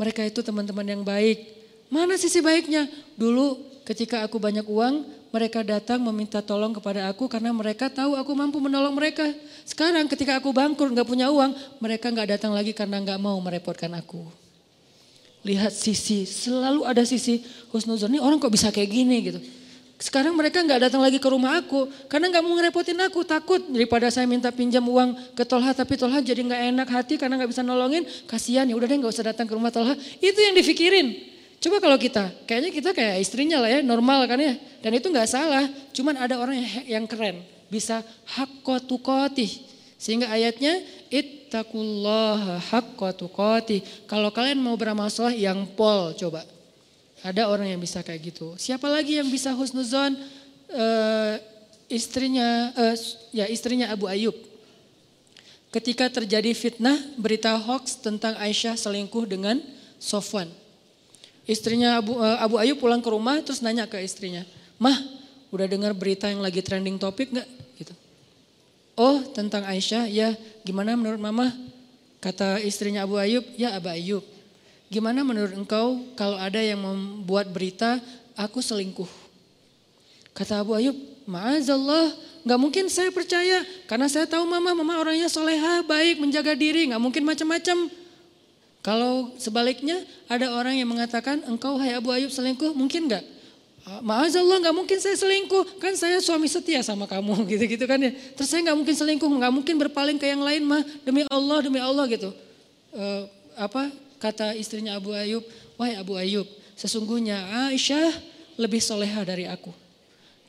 Mereka itu teman-teman yang baik. Mana sisi baiknya? Dulu ketika aku banyak uang, mereka datang meminta tolong kepada aku karena mereka tahu aku mampu menolong mereka. Sekarang ketika aku bangkrut nggak punya uang, mereka nggak datang lagi karena nggak mau merepotkan aku. Lihat sisi, selalu ada sisi husnuzon. Ini orang kok bisa kayak gini gitu. Sekarang mereka nggak datang lagi ke rumah aku karena nggak mau ngerepotin aku, takut daripada saya minta pinjam uang ke Tolha tapi Tolha jadi nggak enak hati karena nggak bisa nolongin, kasihan ya udah deh nggak usah datang ke rumah Tolha. Itu yang difikirin. Coba kalau kita, kayaknya kita kayak istrinya lah ya, normal kan ya. Dan itu nggak salah, cuman ada orang yang, keren, bisa hakkotukoti. Sehingga ayatnya, ittaqullaha hakkotukoti. Kalau kalian mau beramal soleh yang pol coba. Ada orang yang bisa kayak gitu. Siapa lagi yang bisa husnuzon? Uh, istrinya, uh, ya istrinya Abu Ayub. Ketika terjadi fitnah, berita hoax tentang Aisyah selingkuh dengan Sofwan Istrinya Abu, uh, Abu Ayub pulang ke rumah terus nanya ke istrinya, Mah udah dengar berita yang lagi trending topik nggak? Gitu. Oh tentang Aisyah, ya gimana menurut mama? Kata istrinya Abu Ayub, ya Abu Ayub. Gimana menurut engkau kalau ada yang membuat berita aku selingkuh? Kata Abu Ayub, Ma'azallah, nggak mungkin saya percaya karena saya tahu mama, mama orangnya soleha, baik, menjaga diri, nggak mungkin macam-macam. Kalau sebaliknya ada orang yang mengatakan engkau hai Abu Ayub selingkuh, mungkin nggak? Ah, Ma'azallah nggak mungkin saya selingkuh, kan saya suami setia sama kamu [laughs] gitu-gitu kan ya. Terus saya nggak mungkin selingkuh, nggak mungkin berpaling ke yang lain mah demi Allah, demi Allah gitu. Uh, apa kata istrinya Abu Ayub, wahai Abu Ayub, sesungguhnya Aisyah lebih soleha dari aku.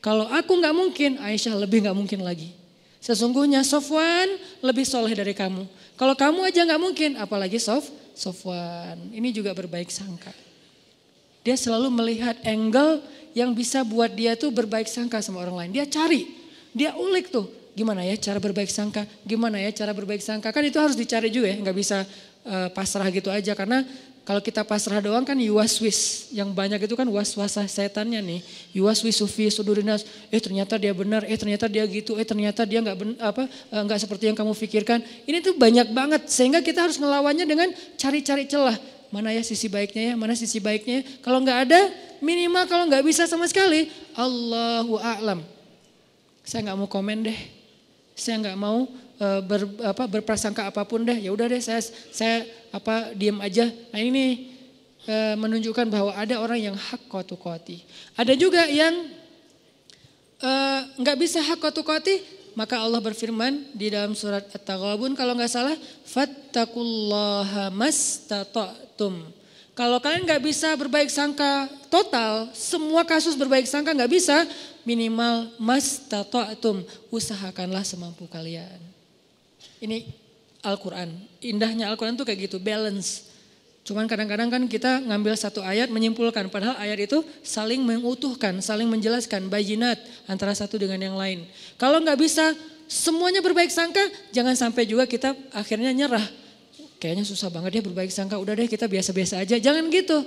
Kalau aku nggak mungkin, Aisyah lebih nggak mungkin lagi. Sesungguhnya Sofwan lebih soleh dari kamu. Kalau kamu aja nggak mungkin, apalagi Sof, Sofwan. Ini juga berbaik sangka. Dia selalu melihat angle yang bisa buat dia tuh berbaik sangka sama orang lain. Dia cari, dia ulik tuh. Gimana ya cara berbaik sangka? Gimana ya cara berbaik sangka? Kan itu harus dicari juga ya, nggak bisa uh, pasrah gitu aja. Karena kalau kita pasrah doang kan yuwaswis. Yang banyak itu kan was-wasah setannya nih. Yuwaswis sufi sudurinas. Eh ternyata dia benar, eh ternyata dia gitu, eh ternyata dia nggak apa eh, nggak seperti yang kamu pikirkan. Ini tuh banyak banget sehingga kita harus melawannya dengan cari-cari celah. Mana ya sisi baiknya ya, mana sisi baiknya ya. Kalau nggak ada, minimal kalau nggak bisa sama sekali, Allahu a'lam. Saya nggak mau komen deh. Saya nggak mau uh, ber, apa, berprasangka apa pun deh. Ya udah deh saya saya apa diam aja. Nah ini uh, menunjukkan bahwa ada orang yang hak kotu koti. Ada juga yang eh, nggak uh, bisa hak kotu koti. Maka Allah berfirman di dalam surat At-Taghabun kalau nggak salah, fattakullaha mastata'tum. Kalau kalian nggak bisa berbaik sangka total, semua kasus berbaik sangka nggak bisa, minimal mastata'tum, usahakanlah semampu kalian. Ini Al-Quran. Indahnya Al-Quran tuh kayak gitu, balance. Cuman kadang-kadang kan kita ngambil satu ayat menyimpulkan. Padahal ayat itu saling mengutuhkan, saling menjelaskan bayinat antara satu dengan yang lain. Kalau nggak bisa semuanya berbaik sangka, jangan sampai juga kita akhirnya nyerah. Kayaknya susah banget ya berbaik sangka, udah deh kita biasa-biasa aja. Jangan gitu.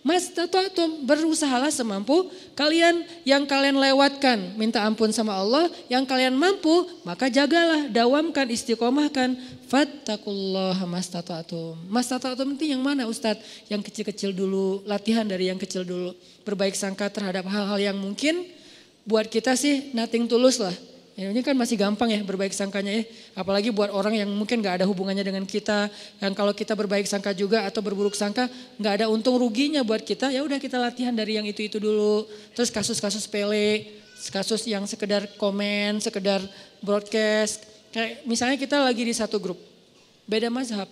Mas tatuatum berusahalah semampu kalian yang kalian lewatkan. Minta ampun sama Allah. Yang kalian mampu maka jagalah dawamkan istiqomahkan. Fattakullah mas tatuatum mas tatuatum itu yang mana Ustadz? Yang kecil-kecil dulu latihan dari yang kecil dulu. Berbaik sangka terhadap hal-hal yang mungkin buat kita sih nothing tulus lah Ya, ini kan masih gampang ya berbaik sangkanya ya. Apalagi buat orang yang mungkin gak ada hubungannya dengan kita. Yang kalau kita berbaik sangka juga atau berburuk sangka gak ada untung ruginya buat kita. Ya udah kita latihan dari yang itu-itu dulu. Terus kasus-kasus pele, kasus yang sekedar komen, sekedar broadcast. Kayak misalnya kita lagi di satu grup. Beda mazhab.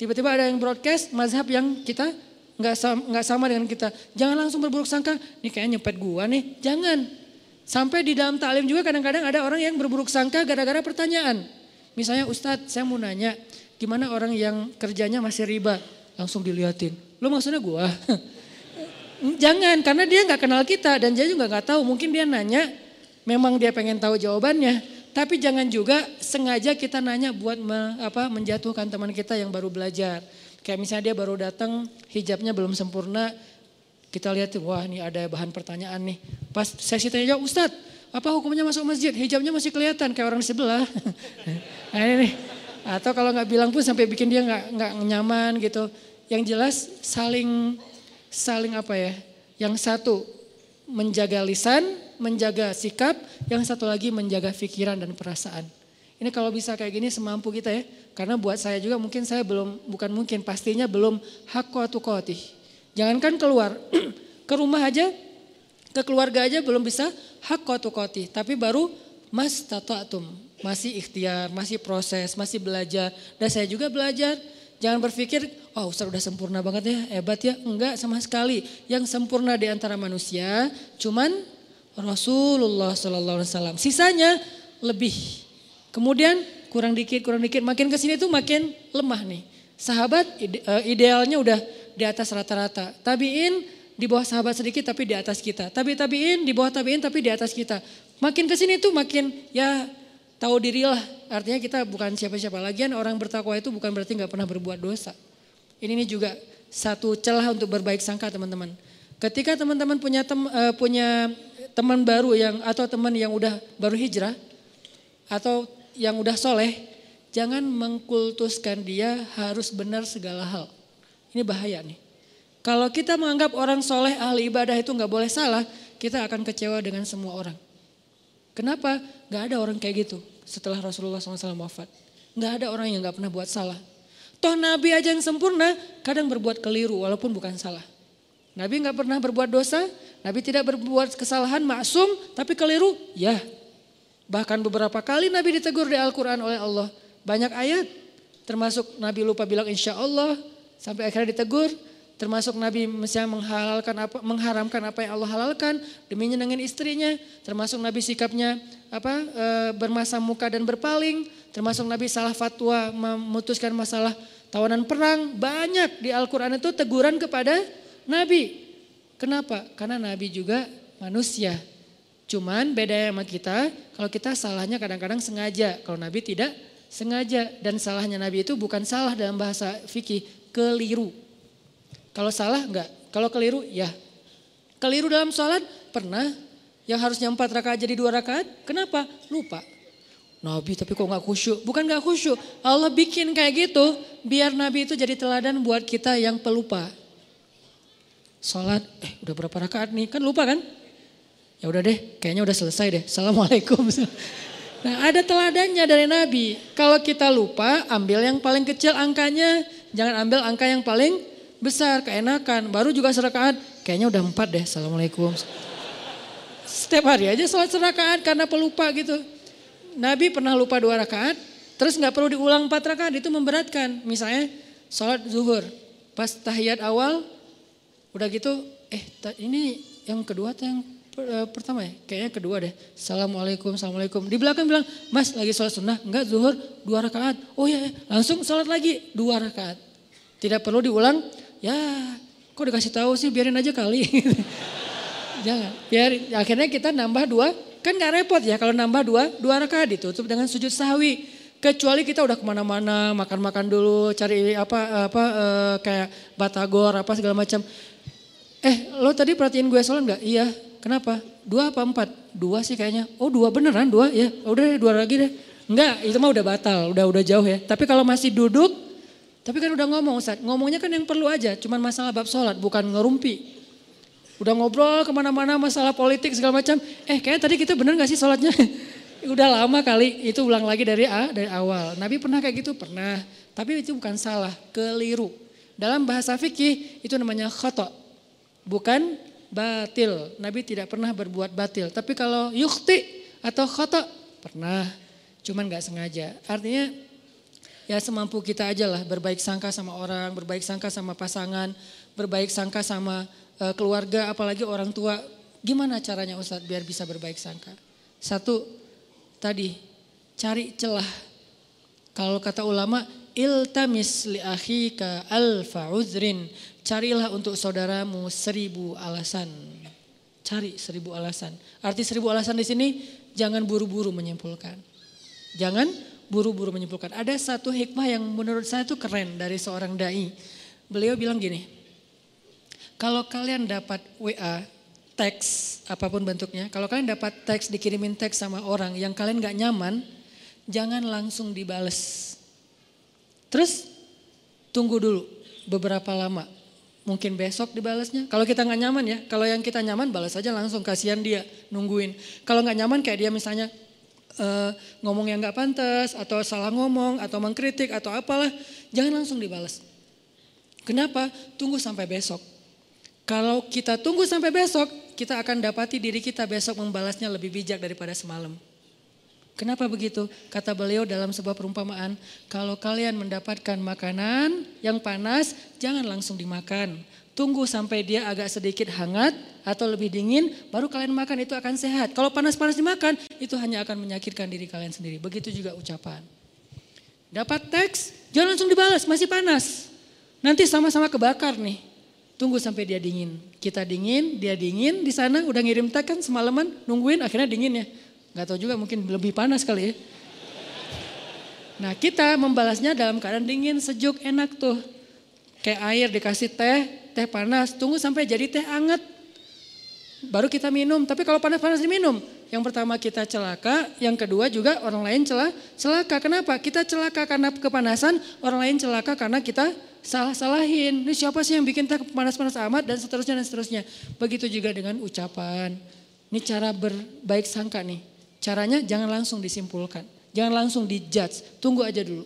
Tiba-tiba ada yang broadcast mazhab yang kita nggak sama, gak sama dengan kita. Jangan langsung berburuk sangka, nih kayaknya nyepet gua nih. Jangan. Sampai di dalam taklim juga kadang-kadang ada orang yang berburuk sangka gara-gara pertanyaan. Misalnya Ustadz saya mau nanya gimana orang yang kerjanya masih riba. Langsung diliatin. Lo maksudnya gua? [laughs] Jangan karena dia nggak kenal kita dan dia juga nggak tahu. Mungkin dia nanya memang dia pengen tahu jawabannya. Tapi jangan juga sengaja kita nanya buat me, apa, menjatuhkan teman kita yang baru belajar. Kayak misalnya dia baru datang hijabnya belum sempurna kita lihat wah ini ada bahan pertanyaan nih. Pas sesi tanya jawab, Ustadz apa hukumnya masuk masjid? Hijabnya masih kelihatan kayak orang sebelah. [laughs] nah ini nih. Atau kalau nggak bilang pun sampai bikin dia nggak nggak nyaman gitu. Yang jelas saling saling apa ya? Yang satu menjaga lisan, menjaga sikap, yang satu lagi menjaga pikiran dan perasaan. Ini kalau bisa kayak gini semampu kita ya. Karena buat saya juga mungkin saya belum, bukan mungkin, pastinya belum hakku koti. Jangankan keluar, [clears throat] ke rumah aja, ke keluarga aja belum bisa hak kotu koti. Tapi baru mas tatuatum, masih ikhtiar, masih proses, masih belajar. Dan saya juga belajar. Jangan berpikir, oh Ustaz udah sempurna banget ya, hebat ya. Enggak sama sekali. Yang sempurna di antara manusia cuman Rasulullah Sallallahu Alaihi Wasallam. Sisanya lebih. Kemudian kurang dikit, kurang dikit. Makin ke sini tuh makin lemah nih. Sahabat eh, idealnya udah di atas rata-rata. Tabiin di bawah sahabat sedikit tapi di atas kita. Tabi tabiin di bawah tabiin tapi di atas kita. Makin ke sini tuh makin ya tahu dirilah. Artinya kita bukan siapa-siapa lagi. Orang bertakwa itu bukan berarti nggak pernah berbuat dosa. Ini nih juga satu celah untuk berbaik sangka teman-teman. Ketika teman-teman punya tem, uh, punya teman baru yang atau teman yang udah baru hijrah atau yang udah soleh, jangan mengkultuskan dia harus benar segala hal. Ini bahaya nih. Kalau kita menganggap orang soleh ahli ibadah itu nggak boleh salah, kita akan kecewa dengan semua orang. Kenapa? Gak ada orang kayak gitu setelah Rasulullah SAW wafat. Gak ada orang yang gak pernah buat salah. Toh Nabi aja yang sempurna kadang berbuat keliru walaupun bukan salah. Nabi nggak pernah berbuat dosa, Nabi tidak berbuat kesalahan maksum, tapi keliru, ya. Bahkan beberapa kali Nabi ditegur di Al-Quran oleh Allah. Banyak ayat, termasuk Nabi lupa bilang insya Allah, sampai akhirnya ditegur. Termasuk Nabi misalnya menghalalkan apa, mengharamkan apa yang Allah halalkan demi nyenengin istrinya. Termasuk Nabi sikapnya apa e, bermasa muka dan berpaling. Termasuk Nabi salah fatwa memutuskan masalah tawanan perang. Banyak di Al-Quran itu teguran kepada Nabi. Kenapa? Karena Nabi juga manusia. Cuman beda sama kita, kalau kita salahnya kadang-kadang sengaja. Kalau Nabi tidak sengaja. Dan salahnya Nabi itu bukan salah dalam bahasa fikih, keliru. Kalau salah enggak, kalau keliru ya. Keliru dalam sholat pernah, yang harusnya empat rakaat jadi dua rakaat, kenapa? Lupa. Nabi tapi kok nggak khusyuk? Bukan nggak khusyuk, Allah bikin kayak gitu biar Nabi itu jadi teladan buat kita yang pelupa. Sholat, eh udah berapa rakaat nih? Kan lupa kan? Ya udah deh, kayaknya udah selesai deh. Assalamualaikum. [laughs] Nah ada teladannya dari Nabi. Kalau kita lupa, ambil yang paling kecil angkanya. Jangan ambil angka yang paling besar, keenakan. Baru juga serakaat, kayaknya udah empat deh. Assalamualaikum. Setiap hari aja sholat serakaat karena pelupa gitu. Nabi pernah lupa dua rakaat, terus nggak perlu diulang empat rakaat, itu memberatkan. Misalnya sholat zuhur, pas tahiyat awal Udah gitu, eh ini yang kedua atau yang eh, pertama ya? Kayaknya kedua deh. Assalamualaikum, Assalamualaikum. Di belakang bilang, mas lagi sholat sunnah? Enggak, zuhur dua rakaat. Oh ya, langsung sholat lagi dua rakaat. Tidak perlu diulang, ya kok dikasih tahu sih biarin aja kali. [laughs] Jangan, biar akhirnya kita nambah dua, kan gak repot ya kalau nambah dua, dua rakaat ditutup dengan sujud sahwi. Kecuali kita udah ke mana-mana, makan-makan dulu, cari apa apa e, kayak batagor apa segala macam eh lo tadi perhatiin gue sholat nggak? Iya. Kenapa? Dua apa empat? Dua sih kayaknya. Oh dua beneran dua ya. Udah dua lagi deh. Enggak, itu mah udah batal, udah udah jauh ya. Tapi kalau masih duduk, tapi kan udah ngomong Ustaz. Ngomongnya kan yang perlu aja, cuman masalah bab sholat, bukan ngerumpi. Udah ngobrol ke mana-mana masalah politik segala macam. Eh kayaknya tadi kita bener gak sih sholatnya? [laughs] udah lama kali, itu ulang lagi dari A, dari awal. Nabi pernah kayak gitu? Pernah. Tapi itu bukan salah, keliru. Dalam bahasa fikih itu namanya khotok bukan batil. Nabi tidak pernah berbuat batil. Tapi kalau yukti atau khotok pernah, cuman gak sengaja. Artinya ya semampu kita aja lah berbaik sangka sama orang, berbaik sangka sama pasangan, berbaik sangka sama uh, keluarga, apalagi orang tua. Gimana caranya Ustadz biar bisa berbaik sangka? Satu, tadi cari celah. Kalau kata ulama, iltamis li akhika alfa uzrin. Carilah untuk saudaramu seribu alasan. Cari seribu alasan. Arti seribu alasan di sini jangan buru-buru menyimpulkan. Jangan buru-buru menyimpulkan. Ada satu hikmah yang menurut saya itu keren dari seorang dai. Beliau bilang gini, kalau kalian dapat WA, teks apa pun bentuknya, kalau kalian dapat teks dikirimin teks sama orang yang kalian gak nyaman, jangan langsung dibales. Terus tunggu dulu beberapa lama mungkin besok dibalasnya. Kalau kita nggak nyaman ya, kalau yang kita nyaman balas aja langsung, kasihan dia nungguin. Kalau nggak nyaman kayak dia misalnya uh, ngomong yang nggak pantas atau salah ngomong atau mengkritik atau apalah, jangan langsung dibalas. Kenapa? Tunggu sampai besok. Kalau kita tunggu sampai besok, kita akan dapati diri kita besok membalasnya lebih bijak daripada semalam. Kenapa begitu? Kata beliau dalam sebuah perumpamaan, kalau kalian mendapatkan makanan yang panas, jangan langsung dimakan. Tunggu sampai dia agak sedikit hangat atau lebih dingin, baru kalian makan itu akan sehat. Kalau panas-panas dimakan, itu hanya akan menyakitkan diri kalian sendiri. Begitu juga ucapan. Dapat teks, jangan langsung dibalas, masih panas. Nanti sama-sama kebakar nih. Tunggu sampai dia dingin. Kita dingin, dia dingin, di sana udah ngirim teks kan semalaman, nungguin akhirnya dingin ya. Gak tahu juga mungkin lebih panas kali ya. Nah kita membalasnya dalam keadaan dingin, sejuk, enak tuh. Kayak air dikasih teh, teh panas, tunggu sampai jadi teh anget. Baru kita minum, tapi kalau panas-panas diminum. Yang pertama kita celaka, yang kedua juga orang lain celah, celaka. Kenapa? Kita celaka karena kepanasan, orang lain celaka karena kita salah-salahin. Ini siapa sih yang bikin teh panas-panas amat dan seterusnya dan seterusnya. Begitu juga dengan ucapan. Ini cara berbaik sangka nih. Caranya jangan langsung disimpulkan. Jangan langsung dijudge. Tunggu aja dulu.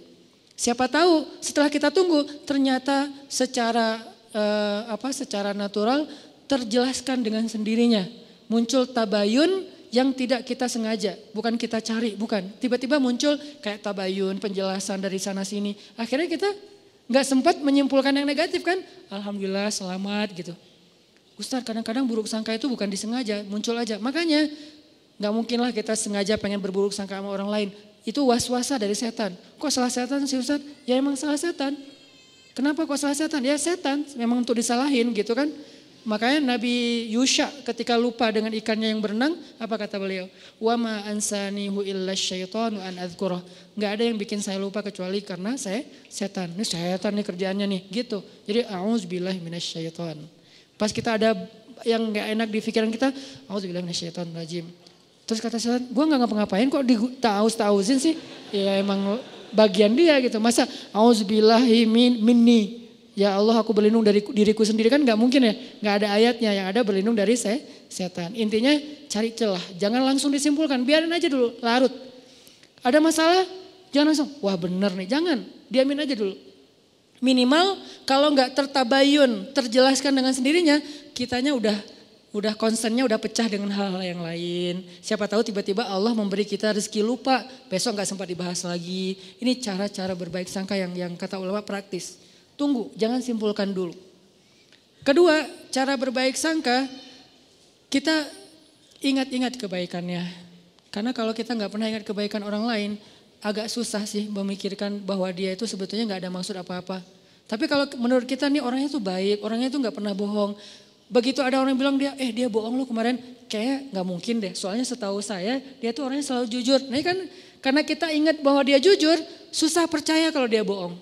Siapa tahu setelah kita tunggu ternyata secara uh, apa secara natural terjelaskan dengan sendirinya. Muncul tabayun yang tidak kita sengaja, bukan kita cari, bukan. Tiba-tiba muncul kayak tabayun, penjelasan dari sana sini. Akhirnya kita nggak sempat menyimpulkan yang negatif kan? Alhamdulillah selamat gitu. Ustaz kadang-kadang buruk sangka itu bukan disengaja, muncul aja. Makanya nggak mungkinlah kita sengaja pengen berburuk sangka sama orang lain. Itu was-wasa dari setan. Kok salah setan sih Ustaz? Ya emang salah setan. Kenapa kok salah setan? Ya setan, memang untuk disalahin gitu kan. Makanya Nabi Yusha ketika lupa dengan ikannya yang berenang, apa kata beliau? Wa ma ansanihu illa syaitanu an adzkurah. Enggak ada yang bikin saya lupa kecuali karena saya setan. Ini setan nih kerjaannya nih, gitu. Jadi auzubillahi minasyaiton. Pas kita ada yang enggak enak di pikiran kita, auzubillahi minasyaitonir rajim. Terus kata setan, gue gak ngapa-ngapain kok ditaus-tausin sih. Ya emang bagian dia gitu. Masa auzubillahi min, minni. Ya Allah aku berlindung dari diriku sendiri kan gak mungkin ya. Gak ada ayatnya yang ada berlindung dari se setan. Intinya cari celah. Jangan langsung disimpulkan. Biarin aja dulu larut. Ada masalah jangan langsung. Wah bener nih. Jangan. Diamin aja dulu. Minimal kalau nggak tertabayun, terjelaskan dengan sendirinya, kitanya udah udah concernnya udah pecah dengan hal-hal yang lain. Siapa tahu tiba-tiba Allah memberi kita rezeki lupa, besok nggak sempat dibahas lagi. Ini cara-cara berbaik sangka yang yang kata ulama praktis. Tunggu, jangan simpulkan dulu. Kedua, cara berbaik sangka kita ingat-ingat kebaikannya. Karena kalau kita nggak pernah ingat kebaikan orang lain, agak susah sih memikirkan bahwa dia itu sebetulnya nggak ada maksud apa-apa. Tapi kalau menurut kita nih orangnya tuh baik, orangnya tuh nggak pernah bohong, Begitu ada orang bilang dia, eh dia bohong lu kemarin, kayak nggak mungkin deh. Soalnya setahu saya dia tuh orangnya selalu jujur. Nah kan karena kita ingat bahwa dia jujur, susah percaya kalau dia bohong.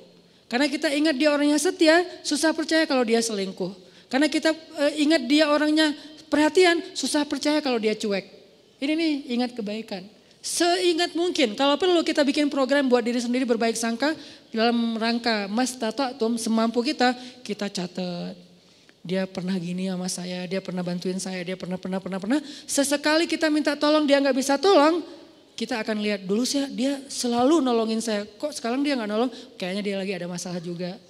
Karena kita ingat dia orangnya setia, susah percaya kalau dia selingkuh. Karena kita uh, ingat dia orangnya perhatian, susah percaya kalau dia cuek. Ini nih ingat kebaikan. Seingat mungkin, kalau perlu kita bikin program buat diri sendiri berbaik sangka dalam rangka mas tatatum semampu kita, kita catat dia pernah gini sama saya, dia pernah bantuin saya, dia pernah, pernah, pernah, pernah. Sesekali kita minta tolong, dia nggak bisa tolong, kita akan lihat dulu sih dia selalu nolongin saya. Kok sekarang dia nggak nolong? Kayaknya dia lagi ada masalah juga.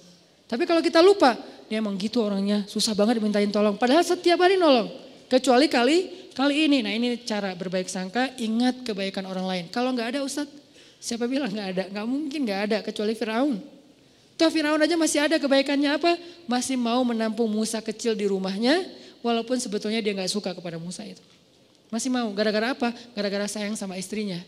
Tapi kalau kita lupa, dia emang gitu orangnya, susah banget dimintain tolong. Padahal setiap hari nolong. Kecuali kali kali ini. Nah ini cara berbaik sangka, ingat kebaikan orang lain. Kalau nggak ada Ustadz, siapa bilang nggak ada? Nggak mungkin nggak ada, kecuali Firaun. Toh Firaun aja masih ada kebaikannya apa? Masih mau menampung Musa kecil di rumahnya, walaupun sebetulnya dia nggak suka kepada Musa itu. Masih mau, gara-gara apa? Gara-gara sayang sama istrinya.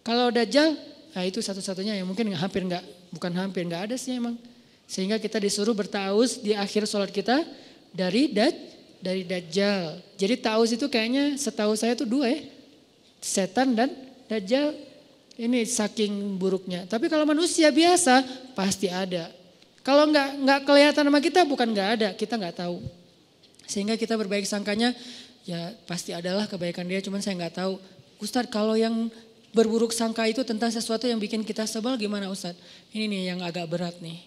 Kalau Dajjal, nah itu satu-satunya yang mungkin hampir nggak, bukan hampir nggak ada sih emang. Sehingga kita disuruh bertaus di akhir sholat kita dari daj, dari Dajjal. Jadi taus itu kayaknya setahu saya itu dua ya. Setan dan Dajjal ini saking buruknya. Tapi kalau manusia biasa pasti ada. Kalau nggak nggak kelihatan sama kita bukan nggak ada, kita nggak tahu. Sehingga kita berbaik sangkanya ya pasti adalah kebaikan dia, cuman saya nggak tahu. Ustadz kalau yang berburuk sangka itu tentang sesuatu yang bikin kita sebel gimana Ustadz? Ini nih yang agak berat nih.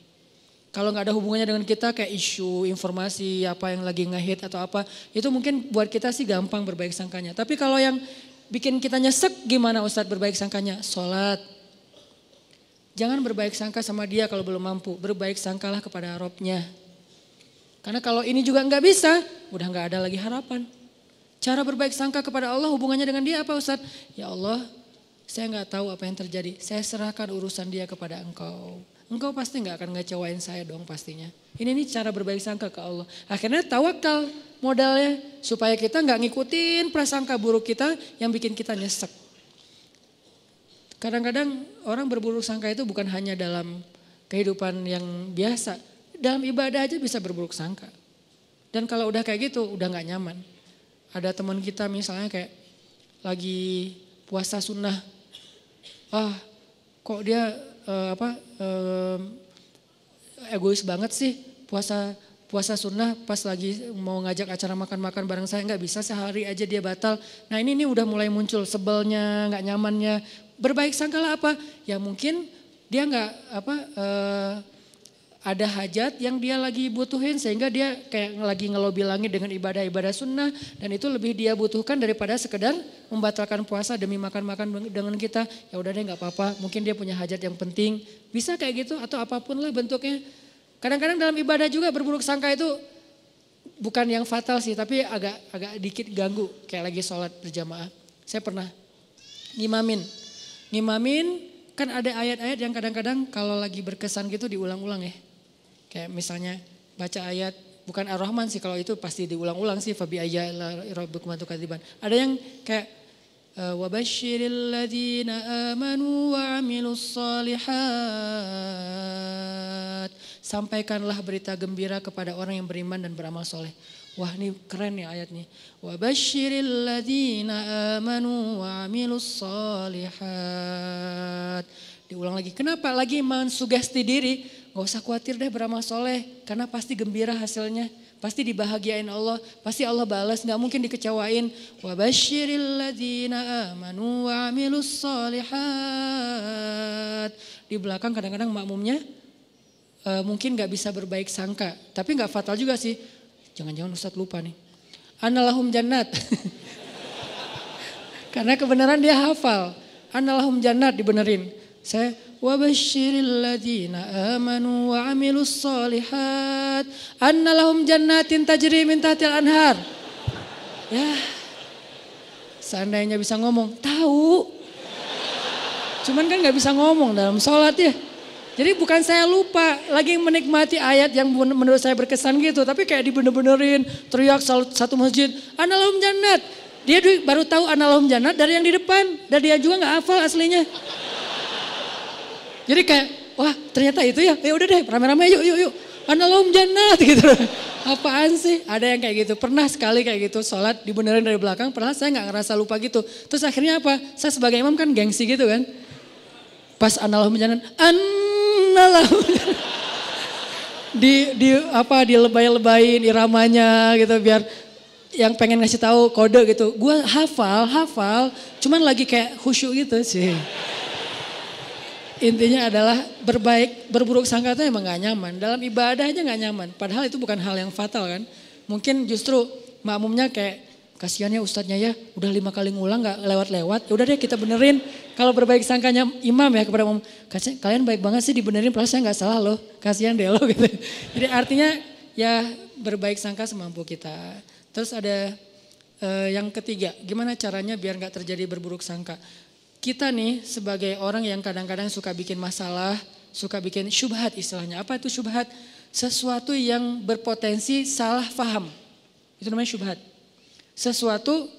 Kalau nggak ada hubungannya dengan kita kayak isu, informasi, apa yang lagi ngehit atau apa, itu mungkin buat kita sih gampang berbaik sangkanya. Tapi kalau yang bikin kita nyesek gimana Ustadz berbaik sangkanya? Sholat. Jangan berbaik sangka sama dia kalau belum mampu. Berbaik sangkalah kepada Robnya. Karena kalau ini juga nggak bisa, udah nggak ada lagi harapan. Cara berbaik sangka kepada Allah hubungannya dengan dia apa Ustadz? Ya Allah, saya nggak tahu apa yang terjadi. Saya serahkan urusan dia kepada engkau. Engkau pasti nggak akan ngecewain saya dong pastinya. Ini nih cara berbaik sangka ke Allah. Akhirnya tawakal modalnya supaya kita nggak ngikutin prasangka buruk kita yang bikin kita nyesek. Kadang-kadang orang berburuk sangka itu bukan hanya dalam kehidupan yang biasa, dalam ibadah aja bisa berburuk sangka. Dan kalau udah kayak gitu, udah nggak nyaman. Ada teman kita misalnya kayak lagi puasa sunnah, ah kok dia uh, apa uh, egois banget sih puasa puasa sunnah pas lagi mau ngajak acara makan-makan bareng saya nggak bisa sehari aja dia batal. Nah ini ini udah mulai muncul sebelnya, nggak nyamannya. Berbaik sangkalah apa? Ya mungkin dia nggak apa uh, ada hajat yang dia lagi butuhin sehingga dia kayak lagi ngelobi langit dengan ibadah-ibadah sunnah. Dan itu lebih dia butuhkan daripada sekedar membatalkan puasa demi makan-makan dengan kita. Ya udah deh nggak apa-apa. Mungkin dia punya hajat yang penting. Bisa kayak gitu atau apa pun lah bentuknya. Kadang-kadang dalam ibadah juga berburuk sangka itu bukan yang fatal sih, tapi agak agak dikit ganggu. Kayak lagi sholat berjamaah. Saya pernah ngimamin, ngimamin kan ada ayat-ayat yang kadang-kadang kalau lagi berkesan gitu diulang-ulang ya. Kayak misalnya baca ayat bukan Ar-Rahman sih kalau itu pasti diulang-ulang sih fabi ayat rabbukum Ada yang kayak eh, wabashiril ladina amanu wa salihat sampaikanlah berita gembira kepada orang yang beriman dan beramal soleh. Wah ini keren ya ayatnya. Wa basyiril ladina amanu wa solihat. Diulang lagi. Kenapa lagi mensugesti diri? Gak usah khawatir deh beramal soleh. Karena pasti gembira hasilnya. Pasti dibahagiain Allah. Pasti Allah balas. Gak mungkin dikecewain. Wa basyiril ladina amanu wa amilus. Di belakang kadang-kadang makmumnya uh, mungkin nggak bisa berbaik sangka. Tapi nggak fatal juga sih. Jangan-jangan Ustadz lupa nih. Analahum jannat. [laughs] Karena kebenaran dia hafal. Analahum jannat dibenerin. Saya wabashiril ladina amanu wa amilus solihat. Annalahum jannatin tajri min tahtil anhar. Ya. Seandainya bisa ngomong, tahu. Cuman kan nggak bisa ngomong dalam sholat ya. Jadi bukan saya lupa lagi menikmati ayat yang menurut saya berkesan gitu. Tapi kayak dibener-benerin, teriak satu masjid, analahum jannat. Dia baru tahu analahum jannat dari yang di depan. Dan dia juga gak hafal aslinya. Jadi kayak, wah ternyata itu ya, ya udah deh rame-rame yuk yuk yuk. Analahum jannat [laughs] gitu. Apaan sih? Ada yang kayak gitu. Pernah sekali kayak gitu sholat dibenerin dari belakang. Pernah saya gak ngerasa lupa gitu. Terus akhirnya apa? Saya sebagai imam kan gengsi gitu kan. Pas analahum jannat, an lah. [laughs] di di apa di lebay-lebayin iramanya gitu biar yang pengen ngasih tahu kode gitu. Gue hafal, hafal, cuman lagi kayak khusyuk gitu sih. Intinya adalah berbaik, berburuk sangka itu emang gak nyaman. Dalam ibadah aja gak nyaman. Padahal itu bukan hal yang fatal kan. Mungkin justru makmumnya kayak kasihan ya ustadznya ya udah lima kali ngulang nggak lewat-lewat ya udah deh kita benerin kalau berbaik sangkanya imam ya kepada umum kalian baik banget sih dibenerin padahal saya nggak salah loh kasihan deh lo [laughs] gitu jadi artinya ya berbaik sangka semampu kita terus ada uh, yang ketiga gimana caranya biar nggak terjadi berburuk sangka kita nih sebagai orang yang kadang-kadang suka bikin masalah suka bikin syubhat istilahnya apa itu syubhat sesuatu yang berpotensi salah faham itu namanya syubhat sesuatu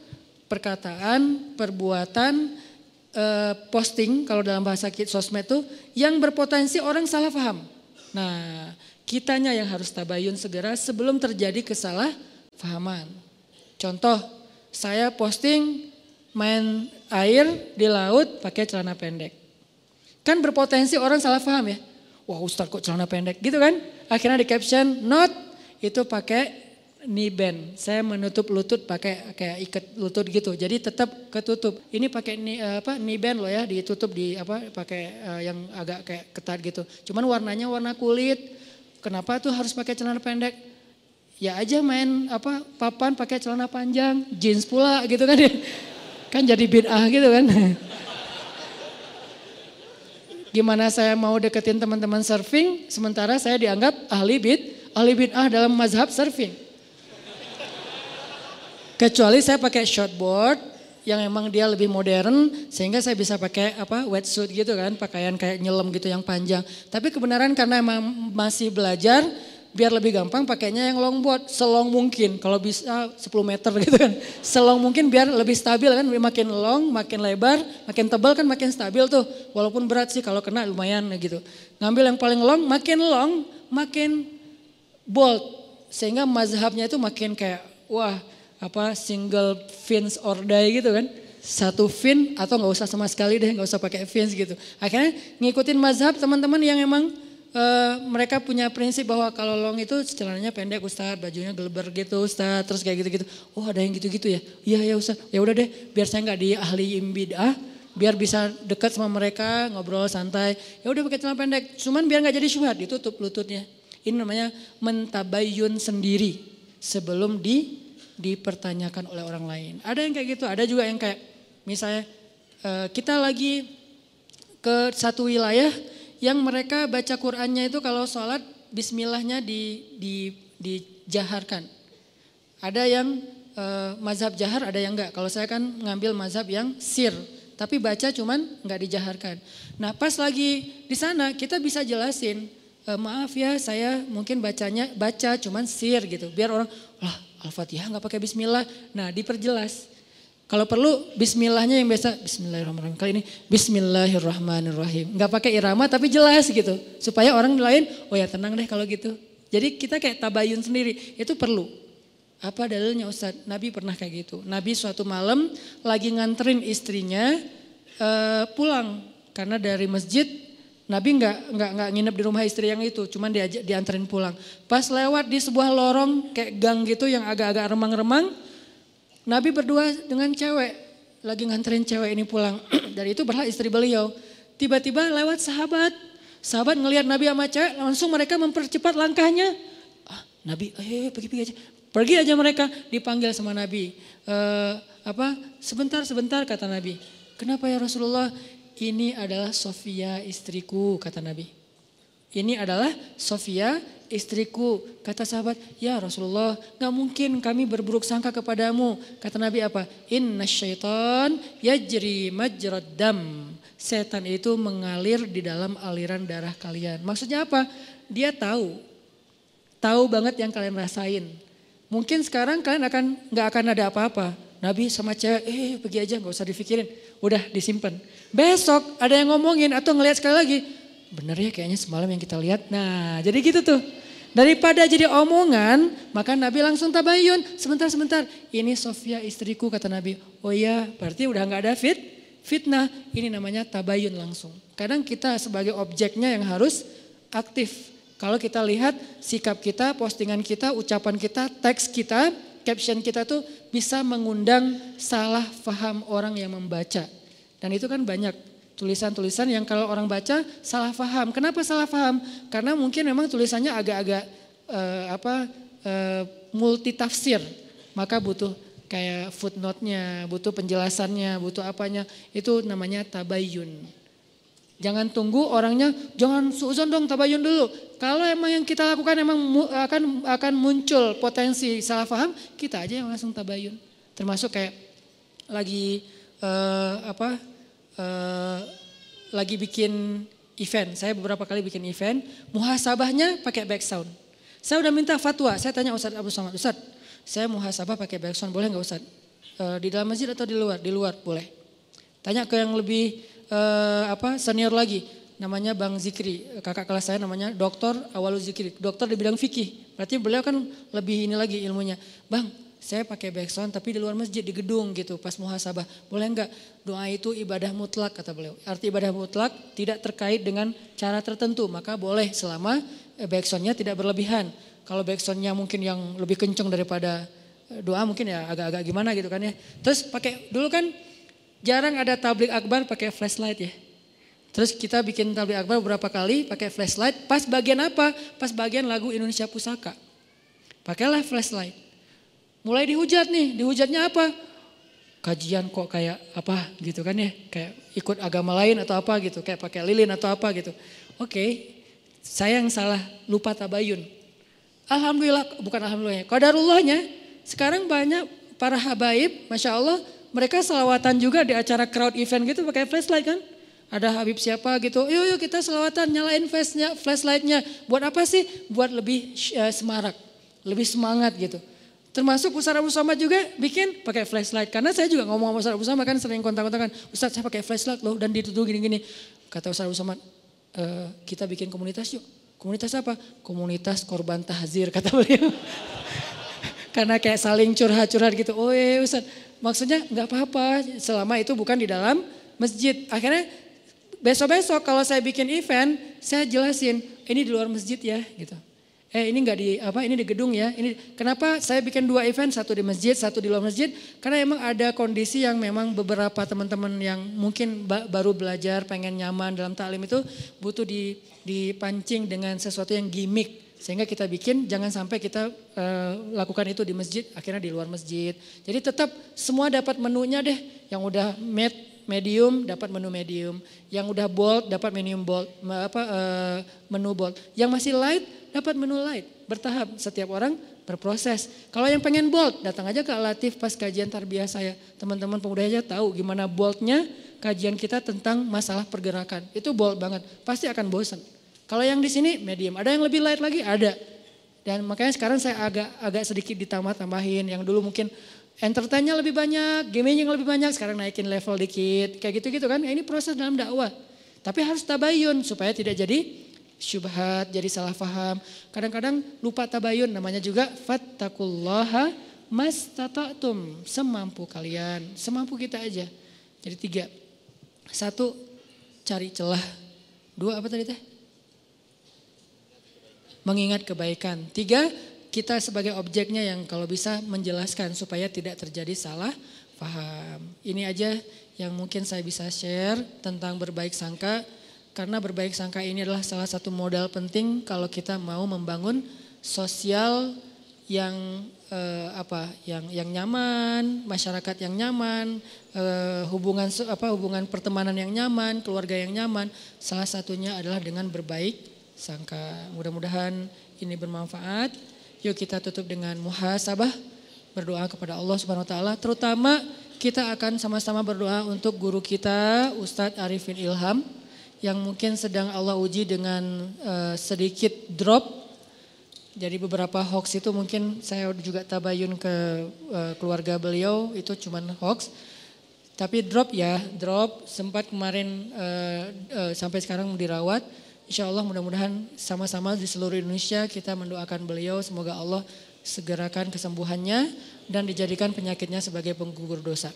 perkataan, perbuatan, eh, posting kalau dalam bahasa sosmed itu yang berpotensi orang salah paham. Nah, kitanya yang harus tabayun segera sebelum terjadi kesalahpahaman. Contoh, saya posting main air di laut pakai celana pendek. Kan berpotensi orang salah paham ya. Wah Ustadz kok celana pendek gitu kan. Akhirnya di caption, not itu pakai knee band. Saya menutup lutut pakai kayak ikat lutut gitu. Jadi tetap ketutup. Ini pakai knee, eh, apa knee band loh ya, ditutup di apa pakai uh, yang agak kayak ketat gitu. Cuman warnanya warna kulit. Kenapa tuh harus pakai celana pendek? Ya aja main apa papan pakai celana panjang, jeans pula gitu kan. Kan jadi bid'ah gitu kan. Gimana saya mau deketin teman-teman surfing sementara saya dianggap ahli bid, ahli bid'ah dalam mazhab surfing. Kecuali saya pakai shortboard yang emang dia lebih modern sehingga saya bisa pakai apa wetsuit gitu kan, pakaian kayak nyelam gitu yang panjang. Tapi kebenaran karena emang masih belajar biar lebih gampang pakainya yang longboard selong mungkin. Kalau bisa 10 meter [laughs] gitu kan. Selong mungkin biar lebih stabil kan. Makin long makin lebar makin tebal kan makin stabil tuh. Walaupun berat sih kalau kena lumayan gitu. Ngambil yang paling long makin long makin bold. Sehingga mazhabnya itu makin kayak wah apa single fins or die gitu kan. Satu fin atau nggak usah sama sekali deh, nggak usah pakai fins gitu. Akhirnya ngikutin mazhab teman-teman yang emang uh, mereka punya prinsip bahwa kalau long itu celananya pendek Ustaz, bajunya geleber gitu Ustaz, terus kayak gitu-gitu. Oh ada yang gitu-gitu ya? Iya ya Ustaz, ya udah deh biar saya nggak di ahli bid'ah, biar bisa dekat sama mereka, ngobrol santai. Ya udah pakai celana pendek, cuman biar nggak jadi syubhat, ditutup lututnya. Ini namanya mentabayun sendiri sebelum di dipertanyakan oleh orang lain. Ada yang kayak gitu, ada juga yang kayak misalnya uh, kita lagi ke satu wilayah yang mereka baca Qurannya itu kalau sholat bismillahnya di, di, dijaharkan. Ada yang uh, mazhab jahar, ada yang enggak. Kalau saya kan ngambil mazhab yang sir, tapi baca cuman enggak dijaharkan. Nah pas lagi di sana kita bisa jelasin, e, maaf ya saya mungkin bacanya baca cuman sir gitu. Biar orang, lah Al-Fatihah nggak pakai bismillah. Nah diperjelas. Kalau perlu bismillahnya yang biasa bismillahirrahmanirrahim. Kali ini bismillahirrahmanirrahim. Enggak pakai irama tapi jelas gitu. Supaya orang lain oh ya tenang deh kalau gitu. Jadi kita kayak tabayun sendiri. Itu perlu. Apa dalilnya Ustaz? Nabi pernah kayak gitu. Nabi suatu malam lagi nganterin istrinya uh, pulang. Karena dari masjid Nabi nggak nggak nggak nginep di rumah istri yang itu, cuman diajak dianterin pulang. Pas lewat di sebuah lorong kayak gang gitu yang agak-agak remang-remang, Nabi berdua dengan cewek, lagi nganterin cewek ini pulang. [clears throat] Dari itu berlah istri beliau. Tiba-tiba lewat sahabat. Sahabat ngelihat Nabi sama cewek, langsung mereka mempercepat langkahnya. Ah, Nabi, eh pergi-pergi aja. Pergi aja mereka, dipanggil sama Nabi. E, apa? Sebentar, sebentar kata Nabi. Kenapa ya Rasulullah? Ini adalah Sofia istriku, kata Nabi. Ini adalah Sofia istriku. Kata sahabat, ya Rasulullah gak mungkin kami berburuk sangka kepadamu. Kata Nabi apa? Inna syaitan yajri majrad dam. Setan itu mengalir di dalam aliran darah kalian. Maksudnya apa? Dia tahu. Tahu banget yang kalian rasain. Mungkin sekarang kalian akan nggak akan ada apa-apa. Nabi sama cewek, eh pergi aja nggak usah dipikirin. Udah disimpan. Besok ada yang ngomongin atau ngelihat sekali lagi bener ya kayaknya semalam yang kita lihat. Nah jadi gitu tuh. Daripada jadi omongan, maka Nabi langsung tabayun. Sebentar, sebentar. Ini Sofia istriku kata Nabi. Oh iya, berarti udah nggak ada fit, fitnah. Ini namanya tabayun langsung. Kadang kita sebagai objeknya yang harus aktif. Kalau kita lihat sikap kita, postingan kita, ucapan kita, teks kita, caption kita tuh bisa mengundang salah faham orang yang membaca. Dan itu kan banyak tulisan-tulisan yang kalau orang baca salah paham. Kenapa salah paham? Karena mungkin memang tulisannya agak-agak uh, apa uh, multi tafsir. Maka butuh kayak footnote-nya, butuh penjelasannya, butuh apanya. Itu namanya tabayun. Jangan tunggu orangnya, jangan suzon dong tabayun dulu. Kalau emang yang kita lakukan emang akan akan muncul potensi salah paham, kita aja yang langsung tabayun. Termasuk kayak lagi uh, apa uh, lagi bikin event. Saya beberapa kali bikin event, muhasabahnya pakai back sound. Saya udah minta fatwa, saya tanya Ustadz Abu Samad, Ustadz saya muhasabah pakai back sound, boleh nggak Ustadz? Uh, di dalam masjid atau di luar? Di luar, boleh. Tanya ke yang lebih uh, apa senior lagi, namanya Bang Zikri, kakak kelas saya namanya Dokter Awalu Zikri, dokter di bidang fikih. Berarti beliau kan lebih ini lagi ilmunya. Bang, saya pakai backsound tapi di luar masjid di gedung gitu pas muhasabah. Boleh enggak? Doa itu ibadah mutlak kata beliau. Arti ibadah mutlak tidak terkait dengan cara tertentu maka boleh selama eh, backsoundnya tidak berlebihan. Kalau backsoundnya mungkin yang lebih kencang daripada eh, doa mungkin ya agak-agak gimana gitu kan ya. Terus pakai dulu kan jarang ada tablik akbar pakai flashlight ya. Terus kita bikin tablik akbar beberapa kali pakai flashlight. Pas bagian apa? Pas bagian lagu Indonesia Pusaka. Pakailah flashlight. Mulai dihujat nih, dihujatnya apa? Kajian kok kayak apa gitu kan ya, kayak ikut agama lain atau apa gitu, kayak pakai lilin atau apa gitu. Oke, saya yang salah, lupa tabayun. Alhamdulillah, bukan alhamdulillah, kodarullahnya sekarang banyak para habaib, Masya Allah, mereka selawatan juga di acara crowd event gitu pakai flashlight kan. Ada Habib siapa gitu, yuk yuk kita selawatan nyalain flashnya, flashlightnya. Buat apa sih? Buat lebih uh, semarak, lebih semangat gitu. Termasuk Ustaz Abu Somad juga bikin pakai flashlight. Karena saya juga ngomong sama Ustaz Abu Somad kan sering kontak-kontakan. Ustaz saya pakai flashlight loh dan dituduh gini-gini. Kata Ustaz Abu Somad, e, kita bikin komunitas yuk. Komunitas apa? Komunitas korban tahzir kata beliau. [laughs] Karena kayak saling curhat-curhat gitu. Oh iya Ustaz, maksudnya nggak apa-apa selama itu bukan di dalam masjid. Akhirnya besok-besok kalau saya bikin event, saya jelasin ini di luar masjid ya gitu. Eh ini enggak di apa ini di gedung ya. Ini kenapa saya bikin dua event, satu di masjid, satu di luar masjid? Karena emang ada kondisi yang memang beberapa teman-teman yang mungkin ba baru belajar, pengen nyaman dalam taklim itu butuh di dipancing dengan sesuatu yang gimmick. Sehingga kita bikin jangan sampai kita uh, lakukan itu di masjid akhirnya di luar masjid. Jadi tetap semua dapat menunya deh. Yang udah med medium dapat menu medium. Yang udah bold dapat menu bold apa uh, menu bold. Yang masih light dapat menu light bertahap setiap orang berproses kalau yang pengen bold datang aja ke Latif pas kajian tarbiyah saya teman-teman pemuda aja tahu gimana boldnya kajian kita tentang masalah pergerakan itu bold banget pasti akan bosan kalau yang di sini medium, ada yang lebih light lagi? Ada. Dan makanya sekarang saya agak agak sedikit ditambah-tambahin. Yang dulu mungkin entertainnya lebih banyak, gaming yang lebih banyak, sekarang naikin level dikit. Kayak gitu-gitu kan, ya, ini proses dalam dakwah. Tapi harus tabayun supaya tidak jadi syubhat, jadi salah faham. Kadang-kadang lupa tabayun, namanya juga fattakullaha mastata'tum. Semampu kalian, semampu kita aja. Jadi tiga. Satu, cari celah. Dua apa tadi teh? mengingat kebaikan. Tiga, kita sebagai objeknya yang kalau bisa menjelaskan supaya tidak terjadi salah paham. Ini aja yang mungkin saya bisa share tentang berbaik sangka. Karena berbaik sangka ini adalah salah satu modal penting kalau kita mau membangun sosial yang eh, apa yang yang nyaman, masyarakat yang nyaman, eh, hubungan apa hubungan pertemanan yang nyaman, keluarga yang nyaman. Salah satunya adalah dengan berbaik sangka. Mudah-mudahan ini bermanfaat. Yuk kita tutup dengan muhasabah, berdoa kepada Allah Subhanahu wa taala, terutama kita akan sama-sama berdoa untuk guru kita Ustadz Arifin Ilham yang mungkin sedang Allah uji dengan uh, sedikit drop. Jadi beberapa hoax itu mungkin saya juga tabayun ke uh, keluarga beliau itu cuman hoax. Tapi drop ya, drop sempat kemarin uh, uh, sampai sekarang dirawat Insya Allah mudah-mudahan sama-sama di seluruh Indonesia kita mendoakan beliau semoga Allah segerakan kesembuhannya dan dijadikan penyakitnya sebagai penggugur dosa.